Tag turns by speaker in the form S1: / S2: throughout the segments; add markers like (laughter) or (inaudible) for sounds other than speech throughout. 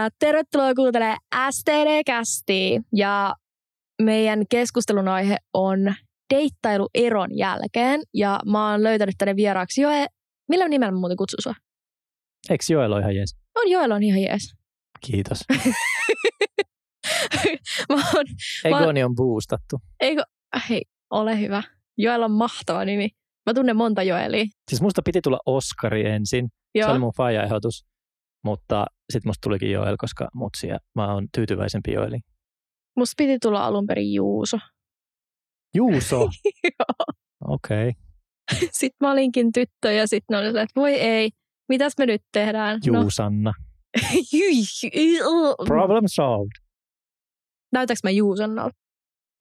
S1: Ja tervetuloa kuuntelemaan STD-kästiä. Ja meidän keskustelun aihe on deittailu eron jälkeen. Ja mä oon löytänyt tänne vieraaksi Joe. Millä nimellä mä muuten kutsun sua?
S2: Eikö Joel ole ihan jees?
S1: On Joel on ihan jees.
S2: Kiitos. (laughs)
S1: mä oon,
S2: Egoni on boostattu.
S1: eikö, hei, ole hyvä. Joel on mahtava nimi. Mä tunnen monta Joelia.
S2: Siis musta piti tulla Oskari ensin.
S1: Joo.
S2: Se oli mun faija-ehdotus. Mutta sitten musta tulikin Joel, koska mutsi ja mä oon tyytyväisempi Joeliin.
S1: Musta piti tulla alun perin Juuso.
S2: Juuso? (laughs)
S1: Joo.
S2: Okei. Okay.
S1: Sitten mä olinkin tyttö ja sitten ne oli että voi ei, mitäs me nyt tehdään?
S2: Juusanna. (laughs)
S1: No.
S2: Problem solved.
S1: Näytäks mä Juusannalta?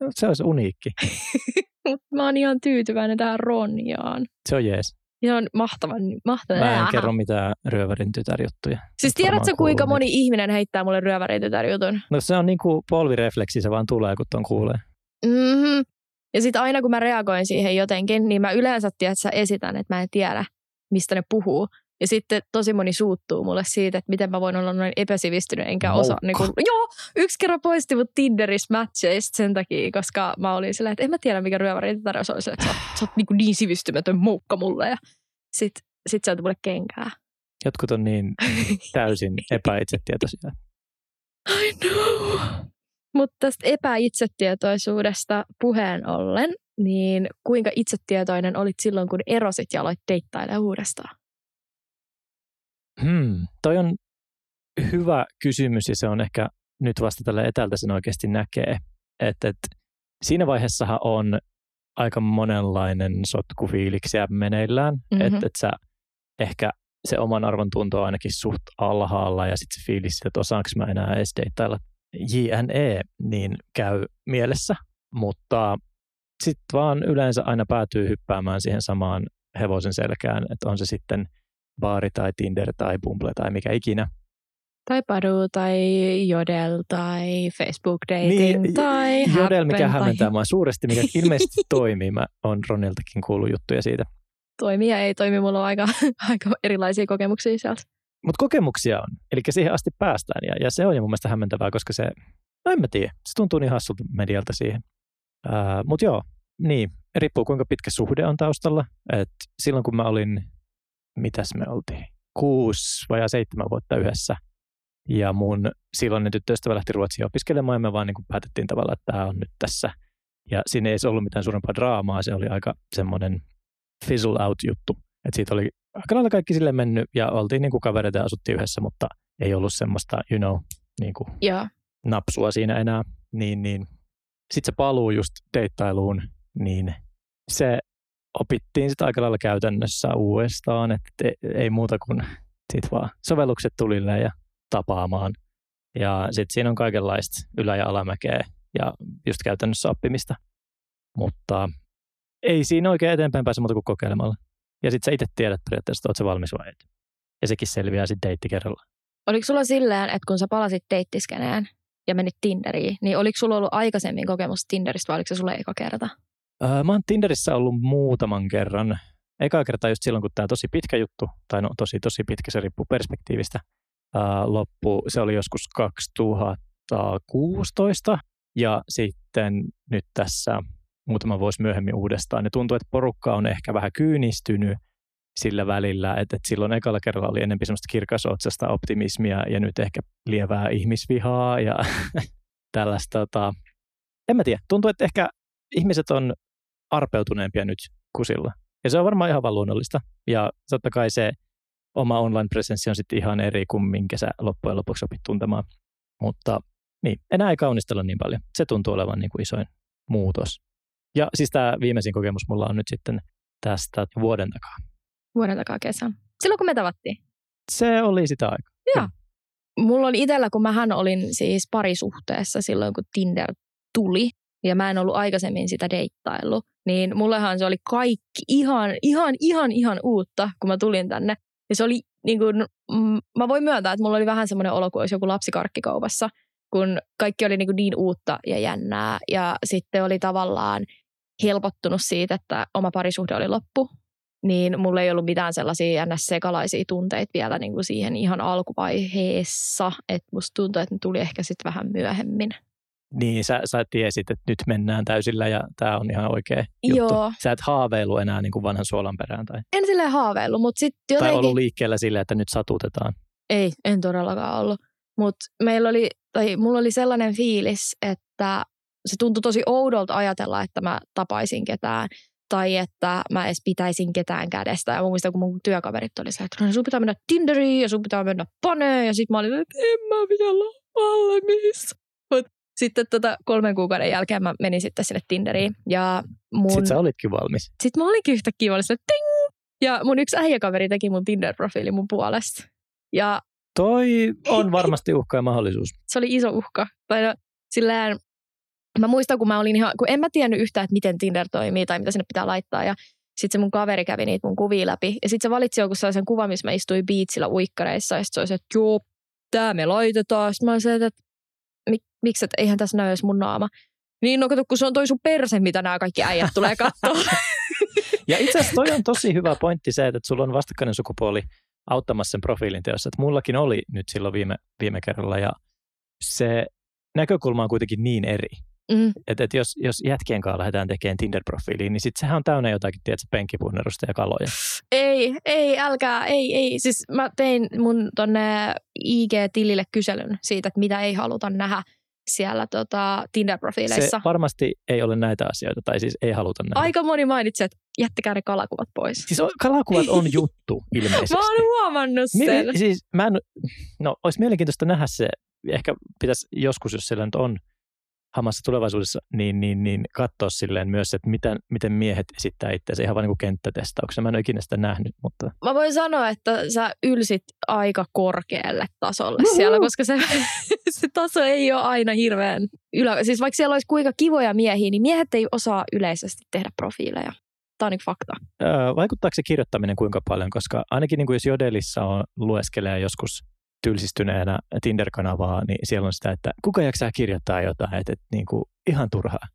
S2: Se olisi uniikki. (laughs)
S1: Mut mä oon ihan tyytyväinen tähän Ronjaan.
S2: Se on jees.
S1: Ihan mahtava, mahtava.
S2: Mä en
S1: Äähä.
S2: kerro mitään ryövärin tytärjuttuja.
S1: Siis tiedätkö, kuinka moni ihminen heittää mulle ryövärin tytärjutun?
S2: No se on niinku polvirefleksi, se vaan tulee, kun ton kuulee.
S1: Mm-hmm. Ja sitten aina kun mä reagoin siihen jotenkin, niin mä yleensä tiedät, esitän, että mä en tiedä, mistä ne puhuu. Ja sitten tosi moni suuttuu mulle siitä, että miten mä voin olla noin epäsivistynyt, enkä osaa. Niin kun, (laughs) joo, yksi kerran poisti mut Tinderissä matcheista sen takia, koska mä olin silleen, että en mä tiedä, mikä ryöväri tytär on. Se, että sä, oot- sä oot niin, niin sivistymätön moukka mulle. Ja sit se antoi mulle kenkää.
S2: Jotkut on niin (laughs) täysin epäitsetietoisia.
S1: I know. Mutta tästä epäitsetietoisuudesta puheen ollen, niin kuinka itsetietoinen olit silloin, kun erosit ja aloit deittailemaan uudestaan?
S2: Hmm. Toi on hyvä kysymys ja se on ehkä nyt vasta tällä etältä sen oikeasti näkee. Että et, siinä vaiheessahan on aika monenlainen sotku fiiliksiä meneillään.
S1: Mhm.
S2: Mm-hmm. Että et sä ehkä se oman arvon tunto on ainakin suht alhaalla ja sitten se fiilis, että osaanko mä enää edes deittailla JNE, niin käy mielessä. Mutta sitten vaan yleensä aina päätyy hyppäämään siihen samaan hevosen selkään, että on se sitten baari tai Tinder tai Bumble tai mikä ikinä.
S1: Tai Padu, tai Jodel, tai Facebook Dating,
S2: Niin,
S1: tai
S2: Jodel, mikä
S1: Happen,
S2: hämmentää
S1: tai
S2: mua suuresti, mikä (laughs) ilmeisesti toimii. Mä oon Roniltakin kuullut juttuja siitä.
S1: toimii ja ei toimi. Mulla on aika, (laughs) aika erilaisia kokemuksia sieltä.
S2: Mutta kokemuksia on, eli siihen asti päästään. Ja, ja se on jo mun mielestä hämmentävää, koska se, no en mä tiedä, se tuntuu niin hassulta medialta siihen. Mutta joo, niin, riippuu kuinka pitkä suhde on taustalla. Et silloin kun mä olin, mitäs me oltiin, kuusi vai seitsemän vuotta yhdessä, ja mun silloinen tyttöystävä lähti Ruotsiin opiskelemaan, ja me vaan niin kuin päätettiin tavallaan, että tämä on nyt tässä. Ja siinä ei se ollut mitään suurempaa draamaa, se oli aika semmoinen fizzle out juttu. Et siitä oli aika lailla kaikki sille mennyt, ja oltiin niin kuin kavereita ja asuttiin yhdessä, mutta ei ollut semmoista, you know, niin kuin
S1: Joo.
S2: napsua siinä enää, niin, niin. sitten se paluu just deittailuun, niin se opittiin sitten aika lailla käytännössä uudestaan, että ei, ei muuta kuin sit vaan sovellukset tulille ja tapaamaan. Ja sitten siinä on kaikenlaista ylä- ja alamäkeä ja just käytännössä oppimista. Mutta ei siinä oikein eteenpäin pääse muuta kuin kokeilemalla. Ja sitten sä itse tiedät periaatteessa, että oot valmis vai et. Ja sekin selviää sitten deitti kerralla.
S1: Oliko sulla silleen, että kun sä palasit deittiskeneen ja menit Tinderiin, niin oliko sulla ollut aikaisemmin kokemus Tinderistä vai oliko se sulle eka kerta?
S2: Öö, mä oon Tinderissä ollut muutaman kerran. Eka kerta just silloin, kun tämä tosi pitkä juttu, tai no tosi tosi pitkä, se riippuu perspektiivistä, öö, loppu. Se oli joskus 2016 ja sitten nyt tässä muutama vuosi myöhemmin uudestaan. Ja tuntuu, että porukka on ehkä vähän kyynistynyt sillä välillä, että, että silloin ekalla kerralla oli enemmän semmoista kirkasotsasta optimismia ja nyt ehkä lievää ihmisvihaa ja (laughs) tällaista. Tota, en mä tiedä, tuntuu, että ehkä ihmiset on arpeutuneempia nyt kuin silloin. Ja se on varmaan ihan vaan luonnollista. Ja totta kai se oma online-presenssi on sitten ihan eri kuin minkä sä loppujen lopuksi opit tuntemaan. Mutta niin, enää ei kaunistella niin paljon. Se tuntuu olevan niin kuin isoin muutos. Ja siis tämä viimeisin kokemus mulla on nyt sitten tästä vuoden takaa.
S1: Vuoden takaa kesän. Silloin kun me tavattiin.
S2: Se oli sitä aikaa.
S1: Mulla oli itsellä, kun mähän olin siis parisuhteessa silloin, kun Tinder tuli, ja mä en ollut aikaisemmin sitä deittaillut, niin mullehan se oli kaikki ihan, ihan, ihan, ihan uutta, kun mä tulin tänne. Ja se oli niin kuin, mm, mä voin myöntää, että mulla oli vähän semmoinen olo, kuin olisi joku lapsi karkkikaupassa, kun kaikki oli niin, kuin niin uutta ja jännää. Ja sitten oli tavallaan helpottunut siitä, että oma parisuhde oli loppu. niin mulla ei ollut mitään sellaisia ns. sekalaisia tunteita vielä niin kuin siihen ihan alkuvaiheessa. Että musta tuntuu, että ne tuli ehkä sitten vähän myöhemmin.
S2: Niin, sä, sä tiesit, että nyt mennään täysillä ja tämä on ihan oikea juttu.
S1: Joo.
S2: Sä et haaveilu enää niin kuin vanhan suolan perään tai,
S1: En silleen haaveillut, mutta sitten
S2: tai
S1: jotenkin...
S2: ollut liikkeellä silleen, että nyt satutetaan.
S1: Ei, en todellakaan ollut. Mutta meillä oli, tai mulla oli sellainen fiilis, että se tuntui tosi oudolta ajatella, että mä tapaisin ketään tai että mä edes pitäisin ketään kädestä. Ja muistan, kun mun työkaverit oli se, että no, sun pitää mennä Tinderiin ja sun pitää mennä Paneen. Ja sitten mä olin, että en mä vielä ole valmis. Sitten tota, kolmen kuukauden jälkeen mä menin sitten sinne Tinderiin. Ja mun...
S2: Sitten sä olitkin valmis.
S1: Sitten mä olinkin yhtäkkiä valmis, että ting! Ja mun yksi äijäkaveri teki mun Tinder-profiili mun puolesta. Ja
S2: Toi on (laughs) varmasti uhka ja mahdollisuus.
S1: se oli iso uhka. Tai no, silleen, mä muistan, kun mä olin ihan, kun en mä tiennyt yhtään, että miten Tinder toimii tai mitä sinne pitää laittaa. Ja sitten se mun kaveri kävi niitä mun kuvia läpi. Ja sitten se valitsi joku sellaisen kuvan, missä mä istuin biitsillä uikkareissa. Ja sitten se oli se, että joo, tää me laitetaan. Sitten mä olin se, että miksi, että eihän tässä näy edes mun naama. Niin no kato, kun se on toi sun perse, mitä nämä kaikki äijät tulee katsoa. (laughs)
S2: Ja itse asiassa toi on tosi hyvä pointti se, että sulla on vastakkainen sukupuoli auttamassa sen profiilin teossa. Että mullakin oli nyt silloin viime, viime kerralla ja se näkökulma on kuitenkin niin eri.
S1: mm,
S2: Että et jos, jos jätkien kanssa lähdetään tekemään Tinder-profiiliin, niin sitten sehän on täynnä jotakin, tiedätkö, penkkipunnerusta ja kaloja.
S1: ei, ei, älkää, ei, ei. Siis mä tein mun tonne IG-tilille kyselyn siitä, että mitä ei haluta nähdä siellä tota, Tinder-profiileissa.
S2: Se varmasti ei ole näitä asioita, tai siis ei haluta nähdä.
S1: Aika moni mainitsi, että jättäkää ne kalakuvat pois.
S2: Siis on- kalakuvat on (laughs) juttu ilmeisesti.
S1: Mä oon huomannut sen.
S2: mi- siis mä en, no olisi mielenkiintoista nähdä se, ehkä pitäisi joskus, jos siellä nyt on hamassa tulevaisuudessa, niin, niin, niin katsoa silleen myös, että miten, miten miehet esittää itseänsä ihan vain niin kenttätestauksena. Mä en ole ikinä sitä nähnyt, mutta
S1: Mä voin sanoa, että sä ylsit aika korkealle tasolle
S2: Uhu.
S1: siellä, koska se, se taso ei ole aina hirveän ylä. Siis vaikka siellä olisi kuinka kivoja miehiä, niin miehet ei osaa yleisesti tehdä profiileja. Tämä on niin fakta.
S2: öö, vaikuttaako se kirjoittaminen kuinka paljon, koska ainakin niin kuin jos Jodelissa on, lueskelee joskus tylsistyneenä Tinder-kanavaa, niin siellä on sitä, että kuka jaksaa kirjoittaa jotain, että, että niin kuin ihan turhaa.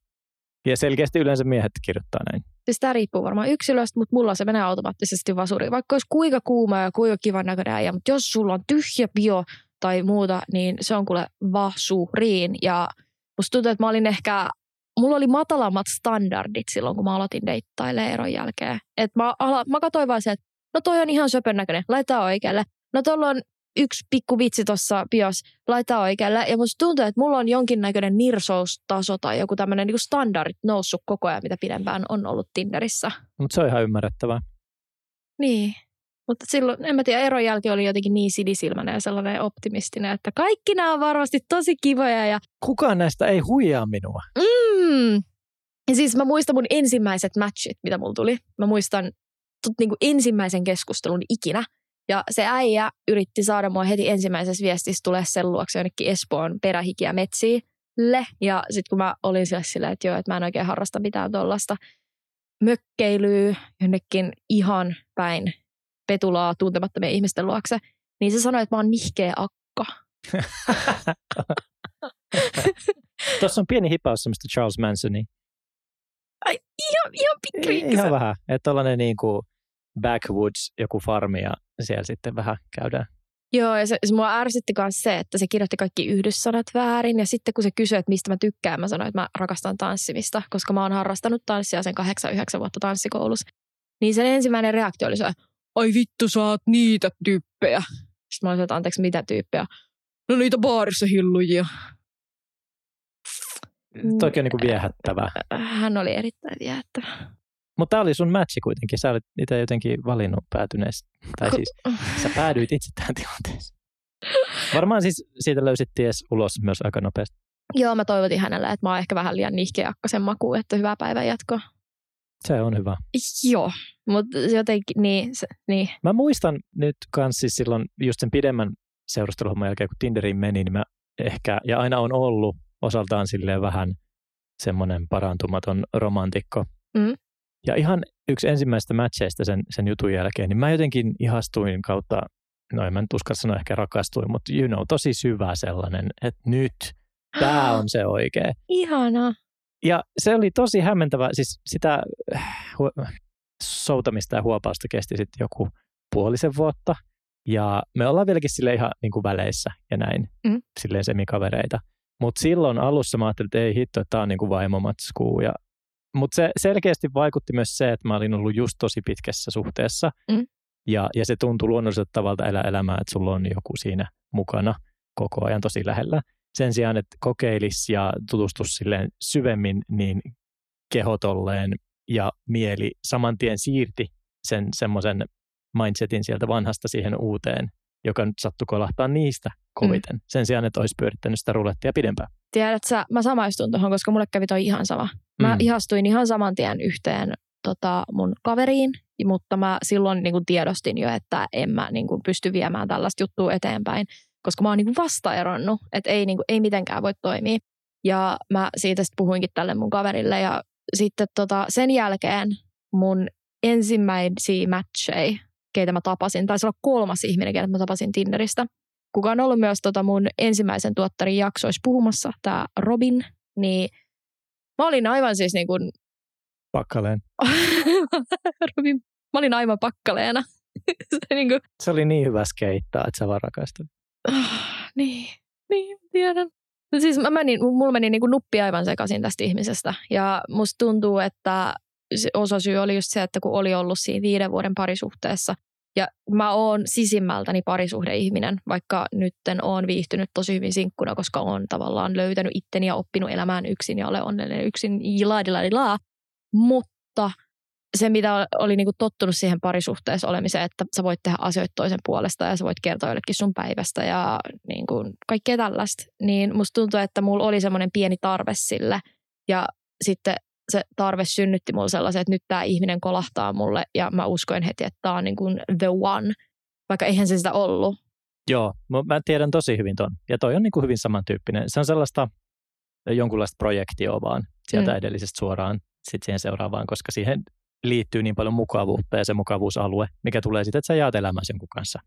S2: Ja selkeästi yleensä miehet kirjoittaa näin.
S1: Siis tämä riippuu varmaan yksilöstä, mutta mulla se menee automaattisesti vasuriin. Vaikka olisi kuinka kuuma ja kuinka kivan näköinen äijä, mutta jos sulla on tyhjä bio tai muuta, niin se on kuule vasuriin. Ja musta tuntuu, että mä olin ehkä, mulla oli matalammat standardit silloin, kun mä aloitin deittailemaan eron jälkeen. Et mä, ala, mä katsoin vaan se, että no toi on ihan söpön näköinen, laita oikealle. No tuolla on yksi pikku vitsi tuossa bios, laita oikealle. Ja musta tuntuu, että mulla on jonkinnäköinen nirsoustaso tai joku tämmöinen niin standardit noussut koko ajan, mitä pidempään on ollut Tinderissä.
S2: Mutta se on ihan ymmärrettävää.
S1: Niin. Mutta silloin, en mä tiedä, eron jälkeen oli jotenkin niin sinisilmäinen ja sellainen optimistinen, että kaikki nämä on varmasti tosi kivoja. Ja,
S2: Kukaan näistä ei huijaa minua.
S1: mm, ja siis mä muistan mun ensimmäiset matchit, mitä mulla tuli. Mä muistan tot, niin kuin ensimmäisen keskustelun ikinä. Ja se äijä yritti saada mua heti ensimmäisessä viestissä tulee sen luokse jonnekin Espoon perähikiä metsiille. Ja sitten kun mä olin sille silleen, että joo, että mä en oikein harrasta mitään tuollaista mökkeilyä jonnekin ihan päin petulaa tuntemattomien ihmisten luokse, niin se sanoi, että mä oon nihkeä akka. (laughs)
S2: Tuossa on pieni hipaus semmoista Charles Mansonia.
S1: Ihan, ihan pikku
S2: Ihan vähän. Että tällainen niin kuin backwoods, joku farmi ja siellä sitten vähän käydään.
S1: Joo, ja se, se mua ärsytti myös se, että se kirjoitti kaikki yhdyssanat väärin. Ja sitten kun se kysyi, että mistä mä tykkään, mä sanoin, että mä rakastan tanssimista, koska mä oon harrastanut tanssia sen 8-9 vuotta tanssikoulussa. Niin sen ensimmäinen reaktio oli se, ai vittu, sä oot niitä tyyppejä. Sitten mä olin, että anteeksi, mitä tyyppejä? No niitä baarissa hillujia.
S2: Toki on niin kuin viehättävää.
S1: Hän oli erittäin viehättävä.
S2: Mutta tämä oli sun matchi kuitenkin. Sä olet itse jotenkin valinnut päätyneesti. Tai siis sä päädyit itse tähän tilanteeseen. Varmaan siis siitä löysit ties ulos myös aika nopeasti.
S1: Joo, mä toivotin hänelle, että mä oon ehkä vähän liian nihkeä akkasen makuun, että hyvää päivän jatkoa.
S2: Se on hyvä.
S1: Joo, mutta jotenkin, niin, se, niin.
S2: Mä muistan nyt kans siis silloin just sen pidemmän seurusteluhomman jälkeen, kun Tinderiin meni, niin mä ehkä, ja aina on ollut osaltaan silleen vähän semmoinen parantumaton romantikko.
S1: Mm.
S2: Ja ihan yksi ensimmäistä matcheista sen, sen jutun jälkeen, niin mä jotenkin ihastuin kautta, no en mä nyt uskalla sanoa ehkä rakastuin, mutta you know, tosi syvä sellainen, että nyt tämä (gasps) on se oikea.
S1: Ihanaa.
S2: Ja se oli tosi hämmentävä, siis sitä, hu- soutamista ja huopausta kesti sitten joku puolisen vuotta. Ja me ollaan vieläkin sille ihan niin kuin väleissä ja näin,
S1: Mm.
S2: silleen semikavereita. Mutta silloin alussa mä ajattelin, että ei hitto, että tämä on niin kuin vaimomatskuu. Ja, mutta se selkeästi vaikutti myös se, että mä olin ollut just tosi pitkässä suhteessa.
S1: Mm.
S2: Ja, ja se tuntui luonnolliselta tavalta elää elämää, että sulla on joku siinä mukana koko ajan tosi lähellä. Sen sijaan, että kokeilis ja tutustus silleen syvemmin, niin kehotolleen ja mieli saman tien siirti sen semmoisen mindsetin sieltä vanhasta siihen uuteen, joka nyt sattui kolahtaa niistä koviten. Mm. Sen sijaan, että olisi pyörittänyt sitä rulettia pidempään.
S1: Tiedät sä, mä samaistun tuohon, koska mulle kävi toi ihan sama. Mä
S2: Mm.
S1: ihastuin ihan saman tien yhteen tota, mun kaveriin, mutta mä silloin niin kuin tiedostin jo, että en mä niin kuin pysty viemään tällaista juttua eteenpäin, koska mä oon niin kuin vastaeronnut, että ei, niin kuin, ei mitenkään voi toimia. Ja mä siitä sitten puhuinkin tälle mun kaverille ja sitten tota, sen jälkeen mun ensimmäisiä matcheja, keitä mä tapasin, taisi olla kolmas ihminen, ketä mä tapasin Tinderistä, kuka on ollut myös tota mun ensimmäisen tuottarin jaksoissa puhumassa, tämä Robin, niin mä olin aivan siis niin kuin,
S2: Pakkaleen. (laughs)
S1: Robin, mä olin aivan pakkaleena. (laughs) Se niin kuin,
S2: Se oli niin hyvä skeittaa, että sä vaan rakastat.
S1: Ah, niin, niin, tiedän. No siis mä menin, mulla meni niin kuin nuppi aivan sekaisin tästä ihmisestä. Ja musta tuntuu, että se osa syy oli just se, että kun oli ollut siinä viiden vuoden parisuhteessa, ja mä oon sisimmältäni parisuhdeihminen, vaikka nytten oon viihtynyt tosi hyvin sinkkuna, koska oon tavallaan löytänyt itteni ja oppinut elämään yksin ja olen onnellinen yksin, la Mutta se, mitä oli niinku tottunut siihen parisuhteessa olemiseen, että sä voit tehdä asioita toisen puolesta ja sä voit kertoa jollekin sun päivästä ja niinku kaikkea tällaista, niin musta tuntuu, että mulla oli semmoinen pieni tarve sille ja sitten se tarve synnytti mulle sellaisen, että nyt tämä ihminen kolahtaa mulle ja mä uskoin heti, että tämä on niin kuin the one, vaikka eihän se sitä ollut.
S2: Joo, mä tiedän tosi hyvin ton. Ja toi on niin kuin hyvin samantyyppinen. Se on sellaista jonkunlaista projektioa vaan sieltä
S1: Mm.
S2: edellisestä suoraan sit siihen seuraavaan, koska siihen liittyy niin paljon mukavuutta ja se mukavuusalue, mikä tulee sitten, että sä jaat elämäsi jonkun kanssa.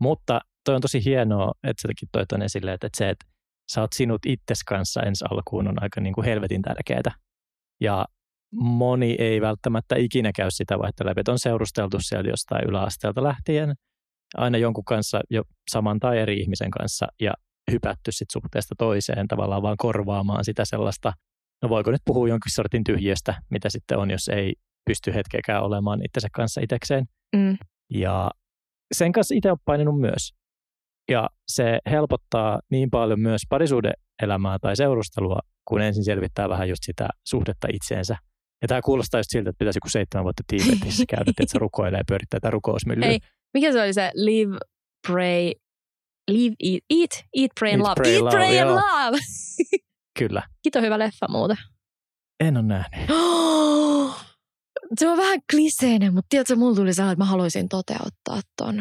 S2: Mutta toi on tosi hienoa, että säkin toit ton esille, että, se, että sä oot sinut itses kanssa ensi alkuun on aika niin kuin helvetin tärkeää. Ja moni ei välttämättä ikinä käy sitä vaihtoehtoa läpi, että on seurusteltu sieltä jostain yläasteelta lähtien, aina jonkun kanssa jo saman tai eri ihmisen kanssa ja hypätty sit suhteesta toiseen tavallaan vaan korvaamaan sitä sellaista, no voiko nyt puhua jonkin sortin tyhjiöstä, mitä sitten on, jos ei pysty hetkeäkään olemaan itsensä kanssa itsekseen.
S1: Mm.
S2: Ja sen kanssa itse olen paininut myös. Ja se helpottaa niin paljon myös parisuhde-elämää tai seurustelua, kun ensin selvittää vähän just sitä suhdetta itseensä. Ja tämä kuulostaa just siltä, että pitäisi joku seitsemän vuotta Tiibetissä käydä, että se rukoilee ja pyörittää tätä rukousmyllyä.
S1: Ei, mikä se oli se live, pray, live, eat, eat, eat, pray and
S2: Eat,
S1: love.
S2: pray,
S1: eat,
S2: love,
S1: pray and
S2: joo.
S1: love. (laughs)
S2: Kyllä.
S1: Kito hyvä leffa muuten.
S2: En ole nähnyt. (gasps)
S1: Se on vähän kliseinen, mutta tiedätkö, mulla tuli sellainen, että mä haluaisin toteuttaa ton.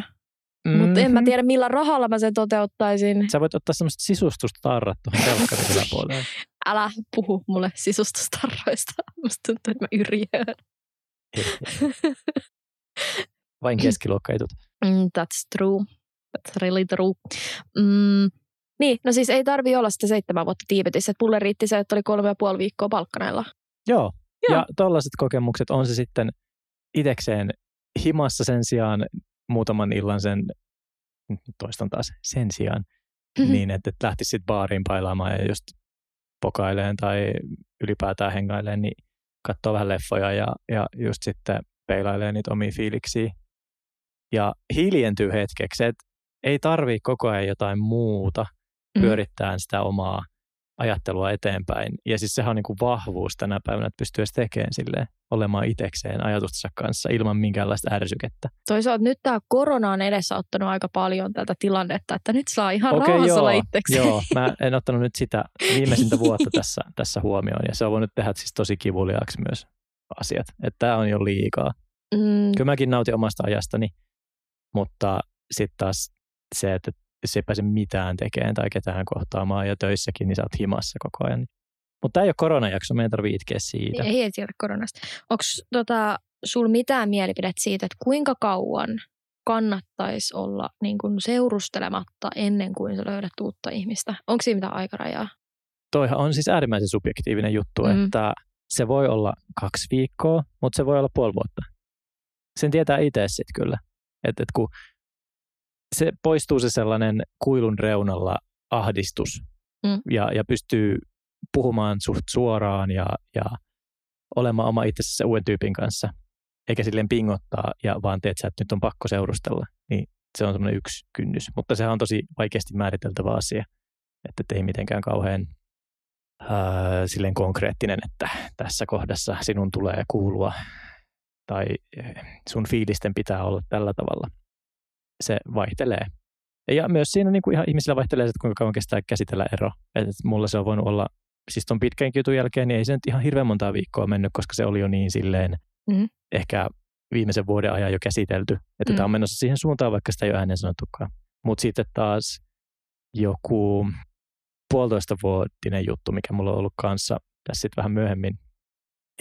S1: Mm-hmm. Mutta en mä
S2: Mhm.
S1: tiedä, millä rahalla mä sen toteuttaisin.
S2: Sä voit ottaa semmoista sisustusta tarrat tuohon telkkarin yläpuolelle. (laughs)
S1: Älä puhu mulle sisustustarroista. (laughs) Musta tuntuu, että mä yrjään. (laughs)
S2: Vain keskiluokkaitut.
S1: Mm, that's true. That's really true. Mm, niin, no siis ei tarvi olla sitä seitsemän vuotta Tiibetissä. Että mulle riitti se, että oli kolme ja puoli viikkoa palkkaneilla.
S2: Joo.
S1: Joo.
S2: Ja tollaiset kokemukset on se sitten itekseen himassa sen sijaan muutaman illan sen, toistan taas, sen sijaan, niin että et lähtisi sitten baariin pailaamaan ja just pokaileen tai ylipäätään hengaileen, niin katsoo vähän leffoja ja, ja just sitten peilailee niitä omia fiiliksiä. Ja hiljentyy hetkeksi, että ei tarvii koko ajan jotain muuta
S1: Mm.
S2: pyörittää sitä omaa ajattelua eteenpäin. Ja siis sehän on niin kuin vahvuus tänä päivänä, että pystyy edes tekemään silleen, olemaan itekseen ajatustensa kanssa ilman minkäänlaista ärsykettä.
S1: Toisaalta nyt tämä korona on edesauttanut aika paljon tätä tilannetta, että nyt saa ihan
S2: Okei,
S1: rauhassa
S2: joo,
S1: olla itseksi.
S2: Joo, mä (laughs) en ottanut nyt sitä viimeisintä vuotta tässä, tässä huomioon ja se on voinut tehdä siis tosi kivuliaaksi myös asiat. Että tämä on jo liikaa.
S1: Mm,
S2: Kyllä mäkin nautin omasta ajastani, mutta sitten taas se, että jos ei pääse mitään tekemään tai ketään kohtaamaan ja töissäkin, niin sä oot himassa koko ajan. Mutta tämä ei ole koronajakso, meidän tarvii itkeä siitä.
S1: ei ei tiedä koronasta. Onko tota, sul mitään mielipidettä siitä, että kuinka kauan kannattaisi olla niin kun seurustelematta ennen kuin sä löydät uutta ihmistä? Onko siinä mitään aikarajaa?
S2: Toihan on siis äärimmäisen subjektiivinen juttu,
S1: Mm.
S2: että se voi olla kaksi viikkoa, mutta se voi olla puoli vuotta. sen tietää itse sitten kyllä. Että et kun se poistuu se sellainen kuilun reunalla ahdistus mm. ja, ja pystyy puhumaan suht suoraan ja, ja olemaan oma itsensä uuden tyypin kanssa, eikä silleen pingottaa ja vaan teet sä, että nyt on pakko seurustella, niin se on semmoinen yksi kynnys. Mutta sehän on tosi vaikeasti määriteltävä asia, että ei mitenkään kauhean ää, silleen konkreettinen, että tässä kohdassa sinun tulee kuulua tai sun fiilisten pitää olla tällä tavalla. Se vaihtelee. Ja myös siinä niin kuin ihan ihmisillä vaihtelee, että kuinka kauan kestää käsitellä ero. Et mulla se on voinut olla, siis ton pitkän jutun jälkeen, niin ei se nyt ihan hirveän montaa viikkoa mennyt, koska se oli jo niin silleen mm. ehkä viimeisen vuoden ajan jo käsitelty. Että mm. tämä on menossa siihen suuntaan, vaikka sitä ei ole ääneen sanottukaan. Mutta sitten taas joku puolitoista vuotinen juttu, mikä mulla on ollut kanssa tässä sitten vähän myöhemmin,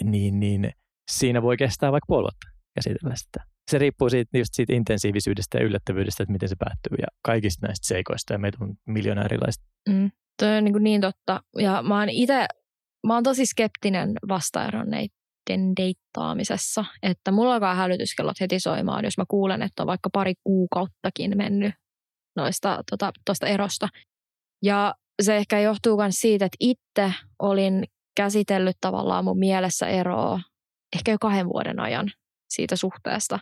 S2: niin, niin siinä voi kestää vaikka puoli vuotta käsitellä sitä. Se riippuu siitä, just siitä intensiivisyydestä ja yllättävyydestä, että miten se päättyy ja kaikista näistä seikoista ja meitä on miljoona erilaista.
S1: Mm, toi on niin, niin totta. Ja mä oon itse, mä oon tosi skeptinen vastaeronneiden deittaamisessa, että mulla alkaa hälytyskellot heti soimaan, jos mä kuulen, että on vaikka pari kuukauttakin mennyt noista tuosta tota, erosta. Ja se ehkä johtuu myös siitä, että itse olin käsitellyt tavallaan mun mielessä eroa ehkä jo kahden vuoden ajan siitä suhteesta.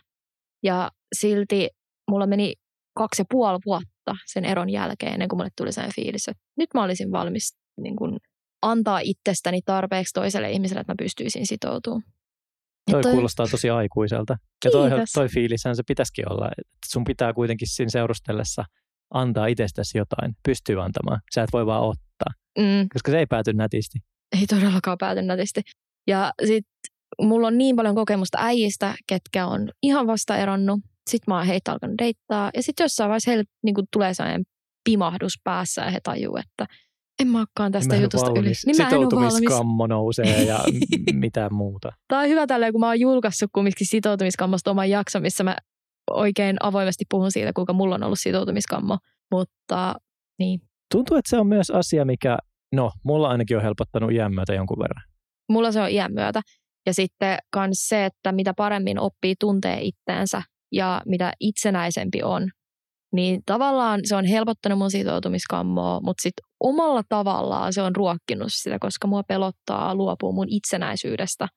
S1: Ja silti mulla meni kaksi ja puoli vuotta sen eron jälkeen, ennen kuin mulle tuli sen fiilis, että nyt mä olisin valmis niin kuin, antaa itsestäni tarpeeksi toiselle ihmiselle, että mä pystyisin sitoutumaan.
S2: Toi, toi kuulostaa tosi aikuiselta. Ja toi, toi fiilishän se pitäisikin olla. Että sun pitää kuitenkin siinä seurustellessa antaa itsestäsi jotain, pystyy antamaan. Sä et voi vaan ottaa, mm. koska se ei pääty nätisti.
S1: Ei todellakaan pääty nätisti. Ja sitten mulla on niin paljon kokemusta äijistä, ketkä on ihan vasta eronnut. Sitten mä oon heitä alkanut deittaa. Ja sitten jossain vaiheessa heille niin kuin sellainen pimahdus päässä ja he tajuu, että en mä olekaan tästä mä jutusta
S2: yli.
S1: Niin
S2: Sitoutumiskammo nousee ja (laughs) mitä muuta.
S1: Tämä on hyvä tällä, kun mä oon julkaissut kumminkin sitoutumiskammosta oman jakson, missä mä oikein avoimesti puhun siitä, kuinka mulla on ollut sitoutumiskammo. Mutta niin.
S2: Tuntuu, että se on myös asia, mikä, no, mulla ainakin on helpottanut iän myötä jonkun verran.
S1: Mulla se on iän myötä. Ja sitten myös se, että mitä paremmin oppii tuntee itteensä ja mitä itsenäisempi on, niin tavallaan se on helpottanut mun sitoutumiskammoa, mutta sitten omalla tavallaan se on ruokkinut sitä, koska mua pelottaa luopua mun itsenäisyydestä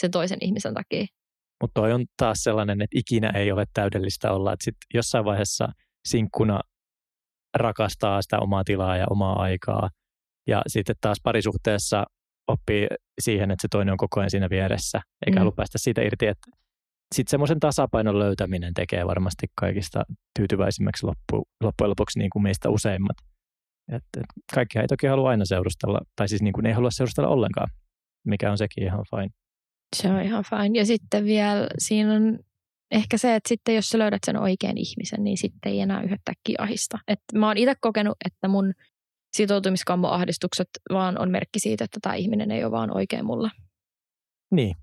S1: sen toisen ihmisen takia.
S2: Mutta toi on taas sellainen, että ikinä ei ole täydellistä olla, että sit jossain vaiheessa sinkkuna rakastaa sitä omaa tilaa ja omaa aikaa. Ja sitten taas parisuhteessa oppii siihen, että se toinen on koko ajan siinä vieressä, eikä mm. halua päästä siitä irti. Sitten semmoisen tasapainon löytäminen tekee varmasti kaikista tyytyväisimmäksi loppu, loppujen lopuksi niin kuin meistä useimmat. Et, et kaikki ei toki halua aina seurustella, tai siis niin kuin ei halua seurustella ollenkaan, mikä on sekin ihan fine.
S1: Se on ihan fine. Ja sitten vielä siinä on ehkä se, että sitten jos sä löydät sen oikean ihmisen, niin sitten ei enää yhtäkkiä ahista. Et mä oon itse kokenut, että mun sitoutumiskammoahdistukset vaan on merkki siitä, että tämä ihminen ei ole vaan oikein mulle.
S2: Niin.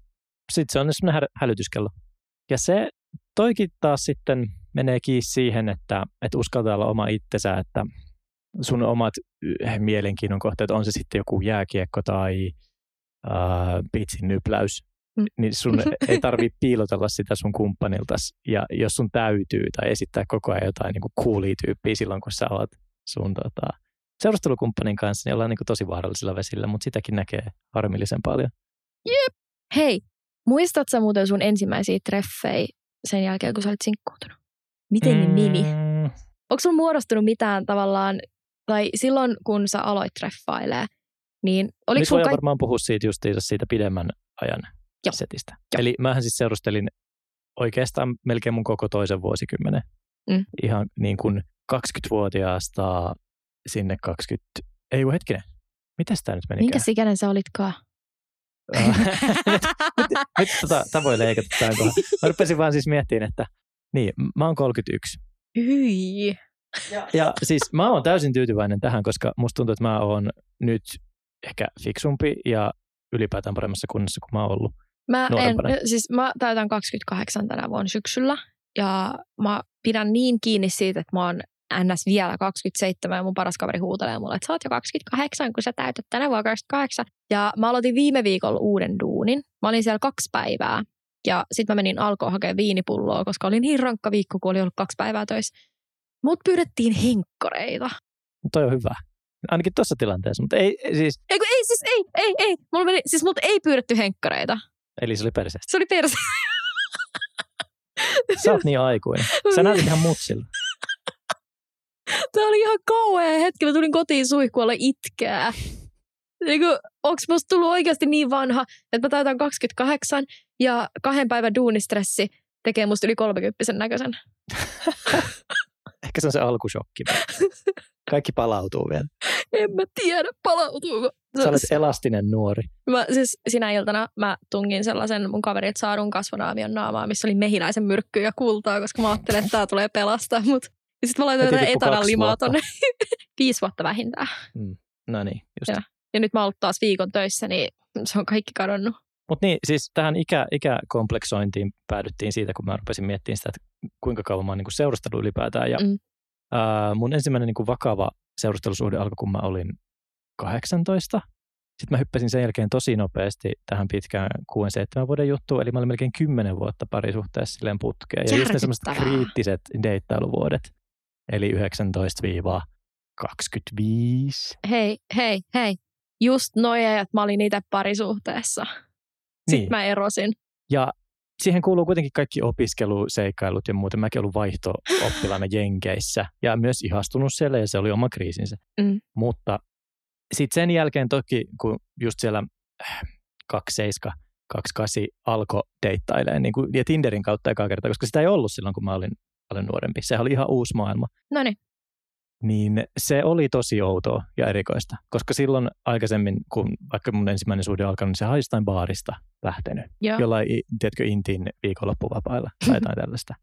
S2: Sitten se on semmoinen hä- hälytyskello. Ja se toikin taas sitten menee kiinni siihen, että, että uskaltaa olla oma itsensä, että sun omat mielenkiinnon kohteet, on se sitten joku jääkiekko tai äh, pitsin nypläys, mm. niin sun (laughs) ei tarvitse piilotella sitä sun kumppanilta. Ja jos sun täytyy tai esittää koko ajan jotain niin coolia tyyppiä silloin, kun sä oot sun tota, seurustelukumppanin kanssa, niin ollaan niin tosi vaarallisilla vesillä, mutta sitäkin näkee harmillisen paljon.
S1: Jep. Hei, muistatko muuten sun ensimmäisiä treffejä sen jälkeen, kun sä olit sinkkuutunut? Miten mm. nimi? Onko sun muodostunut mitään tavallaan, tai silloin kun sä aloit treffailee, niin oliko
S2: Nyt voidaan kaik- varmaan puhua siitä justiinsa siitä pidemmän ajan Joo. setistä. Joo. Eli mähän siis seurustelin oikeastaan melkein mun koko toisen vuosikymmenen. Mm. Ihan niin kuin 20-vuotiaasta sinne 20, ei kun hetkinen, mitäs tämä nyt meni?
S1: Minkä ikäinen sä olitkaan? (laughs)
S2: nyt, nyt, nyt tota, tämä voi leikata tämän kohan. Mä rupesin vaan siis miettimään, että niin, mä oon 31.
S1: Hyi.
S2: Ja, ja siis mä oon täysin tyytyväinen tähän, koska musta tuntuu, että mä oon nyt ehkä fiksumpi ja ylipäätään paremmassa kunnossa kuin mä oon ollut.
S1: Mä, en, siis mä täytän 28 tänä vuonna syksyllä ja mä pidän niin kiinni siitä, että mä oon ns. vielä 27 ja mun paras kaveri huutelee mulle, että sä oot jo 28, kun sä täytät tänä vuonna 28. Ja mä aloitin viime viikolla uuden duunin. Mä olin siellä kaksi päivää Ja sitten mä menin alkoon hakemaan viinipulloa, koska oli niin rankka viikko, kun oli ollut kaksi päivää töissä. Mut pyydettiin henkkareita.
S2: Toi on hyvä. Ainakin tuossa tilanteessa, mutta ei siis,
S1: Ei, ei siis ei, ei, ei. Mulla meni, siis multa ei pyydetty henkkareita.
S2: eli se oli perseestä.
S1: Se oli perse.
S2: Sä oot niin aikuinen. Sä näytit ihan mutsilla.
S1: Tämä oli ihan kauhea hetki. Mä tulin kotiin suihkualla itkää. Niin kuin, onks musta tullut oikeasti niin vanha, että mä täytän 28 ja kahden päivän duunistressi tekee musta yli 30 näköisen. (laughs)
S2: Ehkä se on se alkushokki. Kaikki palautuu vielä.
S1: En mä tiedä, palautuuko.
S2: Sä olet elastinen nuori.
S1: Mä, siis sinä iltana mä tungin sellaisen mun kaverilta saadun kasvonaamion naamaa, missä oli mehiläisen myrkkyä ja kultaa, koska mä ajattelin, että tää tulee pelastaa mut. Ja sitten mä laitoin
S2: tippu
S1: etanan limaa tonne. (laughs) Viisi vuotta vähintään.
S2: No niin, just.
S1: Joo. Ja nyt mä oon taas viikon töissä, niin se on kaikki kadonnut.
S2: Mutta niin, siis tähän ikä, ikäkompleksointiin päädyttiin siitä, kun mä rupesin miettimään sitä, että kuinka kauan mä oon niin seurustellut ylipäätään. Ja,
S1: Mm.
S2: ää, mun ensimmäinen niin kuin vakava seurustelusuhde alkoi, kun mä olin 18. Sitten mä hyppäsin sen jälkeen tosi nopeasti tähän pitkään 6-7 vuoden juttuun, eli mä olin melkein 10 vuotta parisuhteessa silleen putkeen. Ja just ne semmoiset kriittiset deittailuvuodet, eli 19-25.
S1: Hei, hei, hei. Just noi ajat mä olin itse parisuhteessa. Sitten
S2: Niin.
S1: mä erosin.
S2: Ja siihen kuuluu kuitenkin kaikki opiskeluseikkailut ja muuten. Mäkin ollut vaihto-oppilaana (gasps) Jenkeissä ja myös ihastunut siellä ja se oli oma kriisinsä.
S1: Mm.
S2: Mutta sitten sen jälkeen toki, kun just siellä äh, 27, 28 alkoi deittailemaan niin kuin, ja Tinderin kautta ekaa kertaa, koska sitä ei ollut silloin, kun mä olin paljon nuorempi. Sehän oli ihan uusi maailma.
S1: No niin.
S2: Niin se oli tosi outoa ja erikoista, koska silloin aikaisemmin, kun vaikka mun ensimmäinen suhde alkanut, niin se oli jostain baarista lähtenyt
S1: Joo.
S2: jollain, tiedätkö, intiin viikonloppuvapailla tai jotain (laughs) tällaista.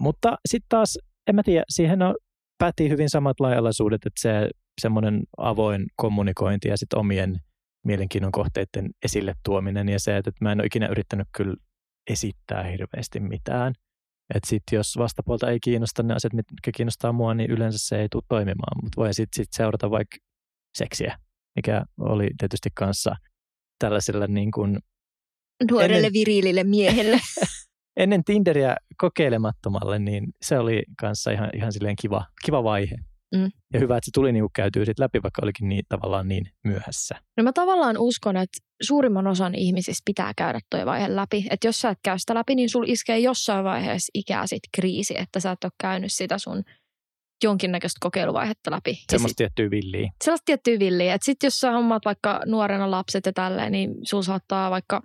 S2: Mutta sitten taas, en mä tiedä, siihen on, päti hyvin samat laajalaisuudet, että se semmoinen avoin kommunikointi ja sitten omien mielenkiinnon kohteiden esille tuominen ja se, että mä en ole ikinä yrittänyt kyllä esittää hirveästi mitään. Että sitten jos vastapuolta ei kiinnosta ne asiat, mitkä kiinnostaa mua, niin yleensä se ei tule toimimaan. Mutta voi sitten sit seurata vaikka seksiä, mikä oli tietysti kanssa tällaisella niin kuin
S1: Nuorelle
S2: Ennen-
S1: viriilille miehelle. (laughs)
S2: ennen Tinderiä kokeilemattomalle, niin se oli kanssa ihan, ihan silleen kiva, kiva vaihe.
S1: Mm.
S2: Ja hyvä, että se tuli niinku käytyä sit läpi, vaikka olikin niin, tavallaan niin myöhässä.
S1: No mä tavallaan uskon, että suurimman osan ihmisistä pitää käydä toi vaihe läpi. Että jos sä et käy sitä läpi, niin sul iskee jossain vaiheessa ikää sit kriisi, että sä et ole käynyt sitä sun jonkinnäköistä kokeiluvaihetta läpi.
S2: Semmoista
S1: sit,
S2: tiettyä villiä.
S1: sellaista tiettyä villiä. Että sit jos sä hommaat vaikka nuorena lapset ja tälleen, niin sul saattaa vaikka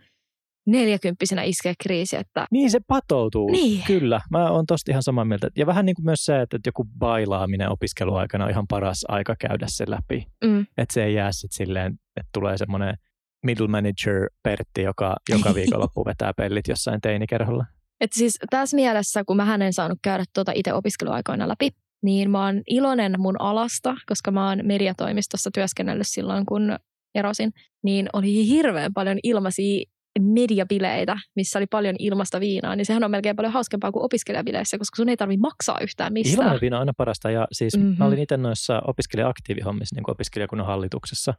S1: neljäkymppisenä iskeä kriisi, että
S2: Niin se patoutuu.
S1: Niin.
S2: Kyllä, mä oon tosta ihan samaa mieltä. Ja vähän niin kuin myös se, että että joku bailaaminen opiskeluaikana on ihan paras aika käydä se läpi.
S1: mm,
S2: Että se ei jää sitten silleen, että tulee semmoinen middle manager Pertti, joka joka viikonloppu (laughs) vetää pellit jossain teinikerholla.
S1: Et siis tässä mielessä, kun mä en saanut käydä tuota itse opiskeluaikoina läpi, niin mä oon iloinen mun alasta, koska mä oon mediatoimistossa työskennellyt silloin, kun erosin, niin oli hirveän paljon ilmaisia mediabileitä, missä oli paljon ilmasta viinaa, niin sehän on melkein paljon hauskempaa kuin opiskelijabileissä, koska sun ei tarvitse maksaa yhtään mistään.
S2: Ilmainen viina on aina parasta. Ja siis mm-hmm.
S1: Mhm.
S2: mä olin itse noissa opiskelija-aktiivihommissa niin kuin opiskelijakunnan hallituksessa,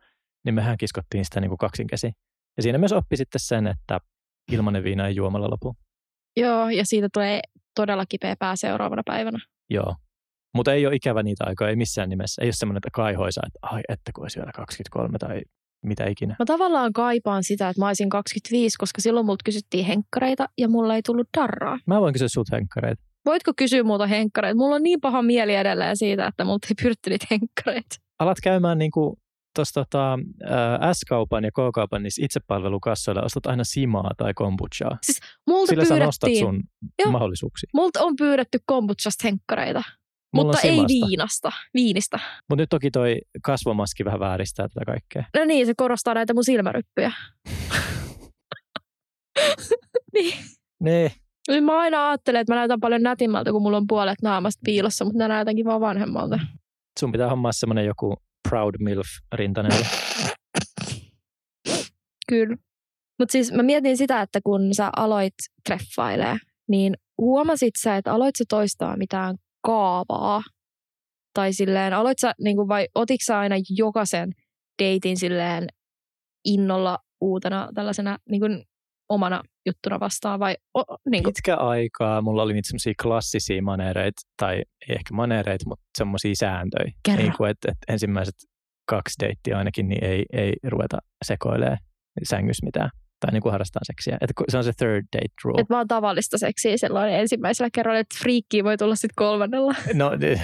S2: niin mehän kiskottiin sitä niin kuin kaksinkäsi. Ja siinä myös oppi sitten sen, että ilmainen viina ei juomalla lopu.
S1: Joo, ja siitä tulee todella kipeä pää seuraavana päivänä.
S2: Joo. Mutta ei ole ikävä niitä aikoja, ei missään nimessä. Ei ole semmoinen, että kaihoisa, että ai, että kun olisi vielä 23 tai mitä ikinä.
S1: Mä tavallaan kaipaan sitä, että mä olisin 25, koska silloin multa kysyttiin henkkareita ja mulla ei tullut darraa.
S2: Mä voin kysyä sut henkkareita.
S1: Voitko kysyä muuta henkkareita? Mulla on niin paha mieli edelleen siitä, että multa ei pyydetty niitä henkkareita.
S2: Alat käymään niin kuin tuossa tota, S-kaupan ja K-kaupan niissä itsepalvelukassoilla, ostat aina simaa tai kombuchaa.
S1: Multa
S2: Sillä sä nostat
S1: pyydettiin,
S2: sun
S1: Joo.
S2: mahdollisuuksia.
S1: multa on pyydetty kombuchasta henkkareita,
S2: Mulla
S1: mutta ei viinasta, viinistä.
S2: Mutta nyt toki toi kasvomaski vähän vääristää tätä kaikkea.
S1: No niin, se korostaa näitä mun silmäryppyjä. (laughs) niin.
S2: Nee.
S1: Niin Mä aina ajattelen, että mä näytän paljon nätimmältä, kun mulla on puolet naamasta piilossa, mutta mä näytänkin vaan vanhemmalta.
S2: Sun pitää hommaa semmonen joku Proud MILF rintaneuli.
S1: Kyllä. Mutta siis mä mietin sitä, että kun sä aloit treffailee, niin huomasit sä, että aloit sä toistaa mitään kaavaa? Tai silleen, aloit sä, niin kuin vai otitko sä aina jokaisen deitin silleen innolla uutena tällaisena niin kuin omana juttuna vastaan vai o, niin kuin,
S2: Pitkä aikaa mulla oli niitä semmoisia klassisia manereita, tai ei ehkä manereita, mutta semmoisia sääntöjä.
S1: Kerro.
S2: Niin kuin, että, että ensimmäiset kaksi deittiä ainakin, niin ei, ei ruveta sekoilemaan sängyssä mitään. Tai niin kuin harrastaa seksiä. Että kun- se on se third date rule.
S1: että vaan tavallista seksiä sellainen ensimmäisellä kerralla, että friikkiä voi tulla sitten kolmannella. (laughs)
S2: No, de-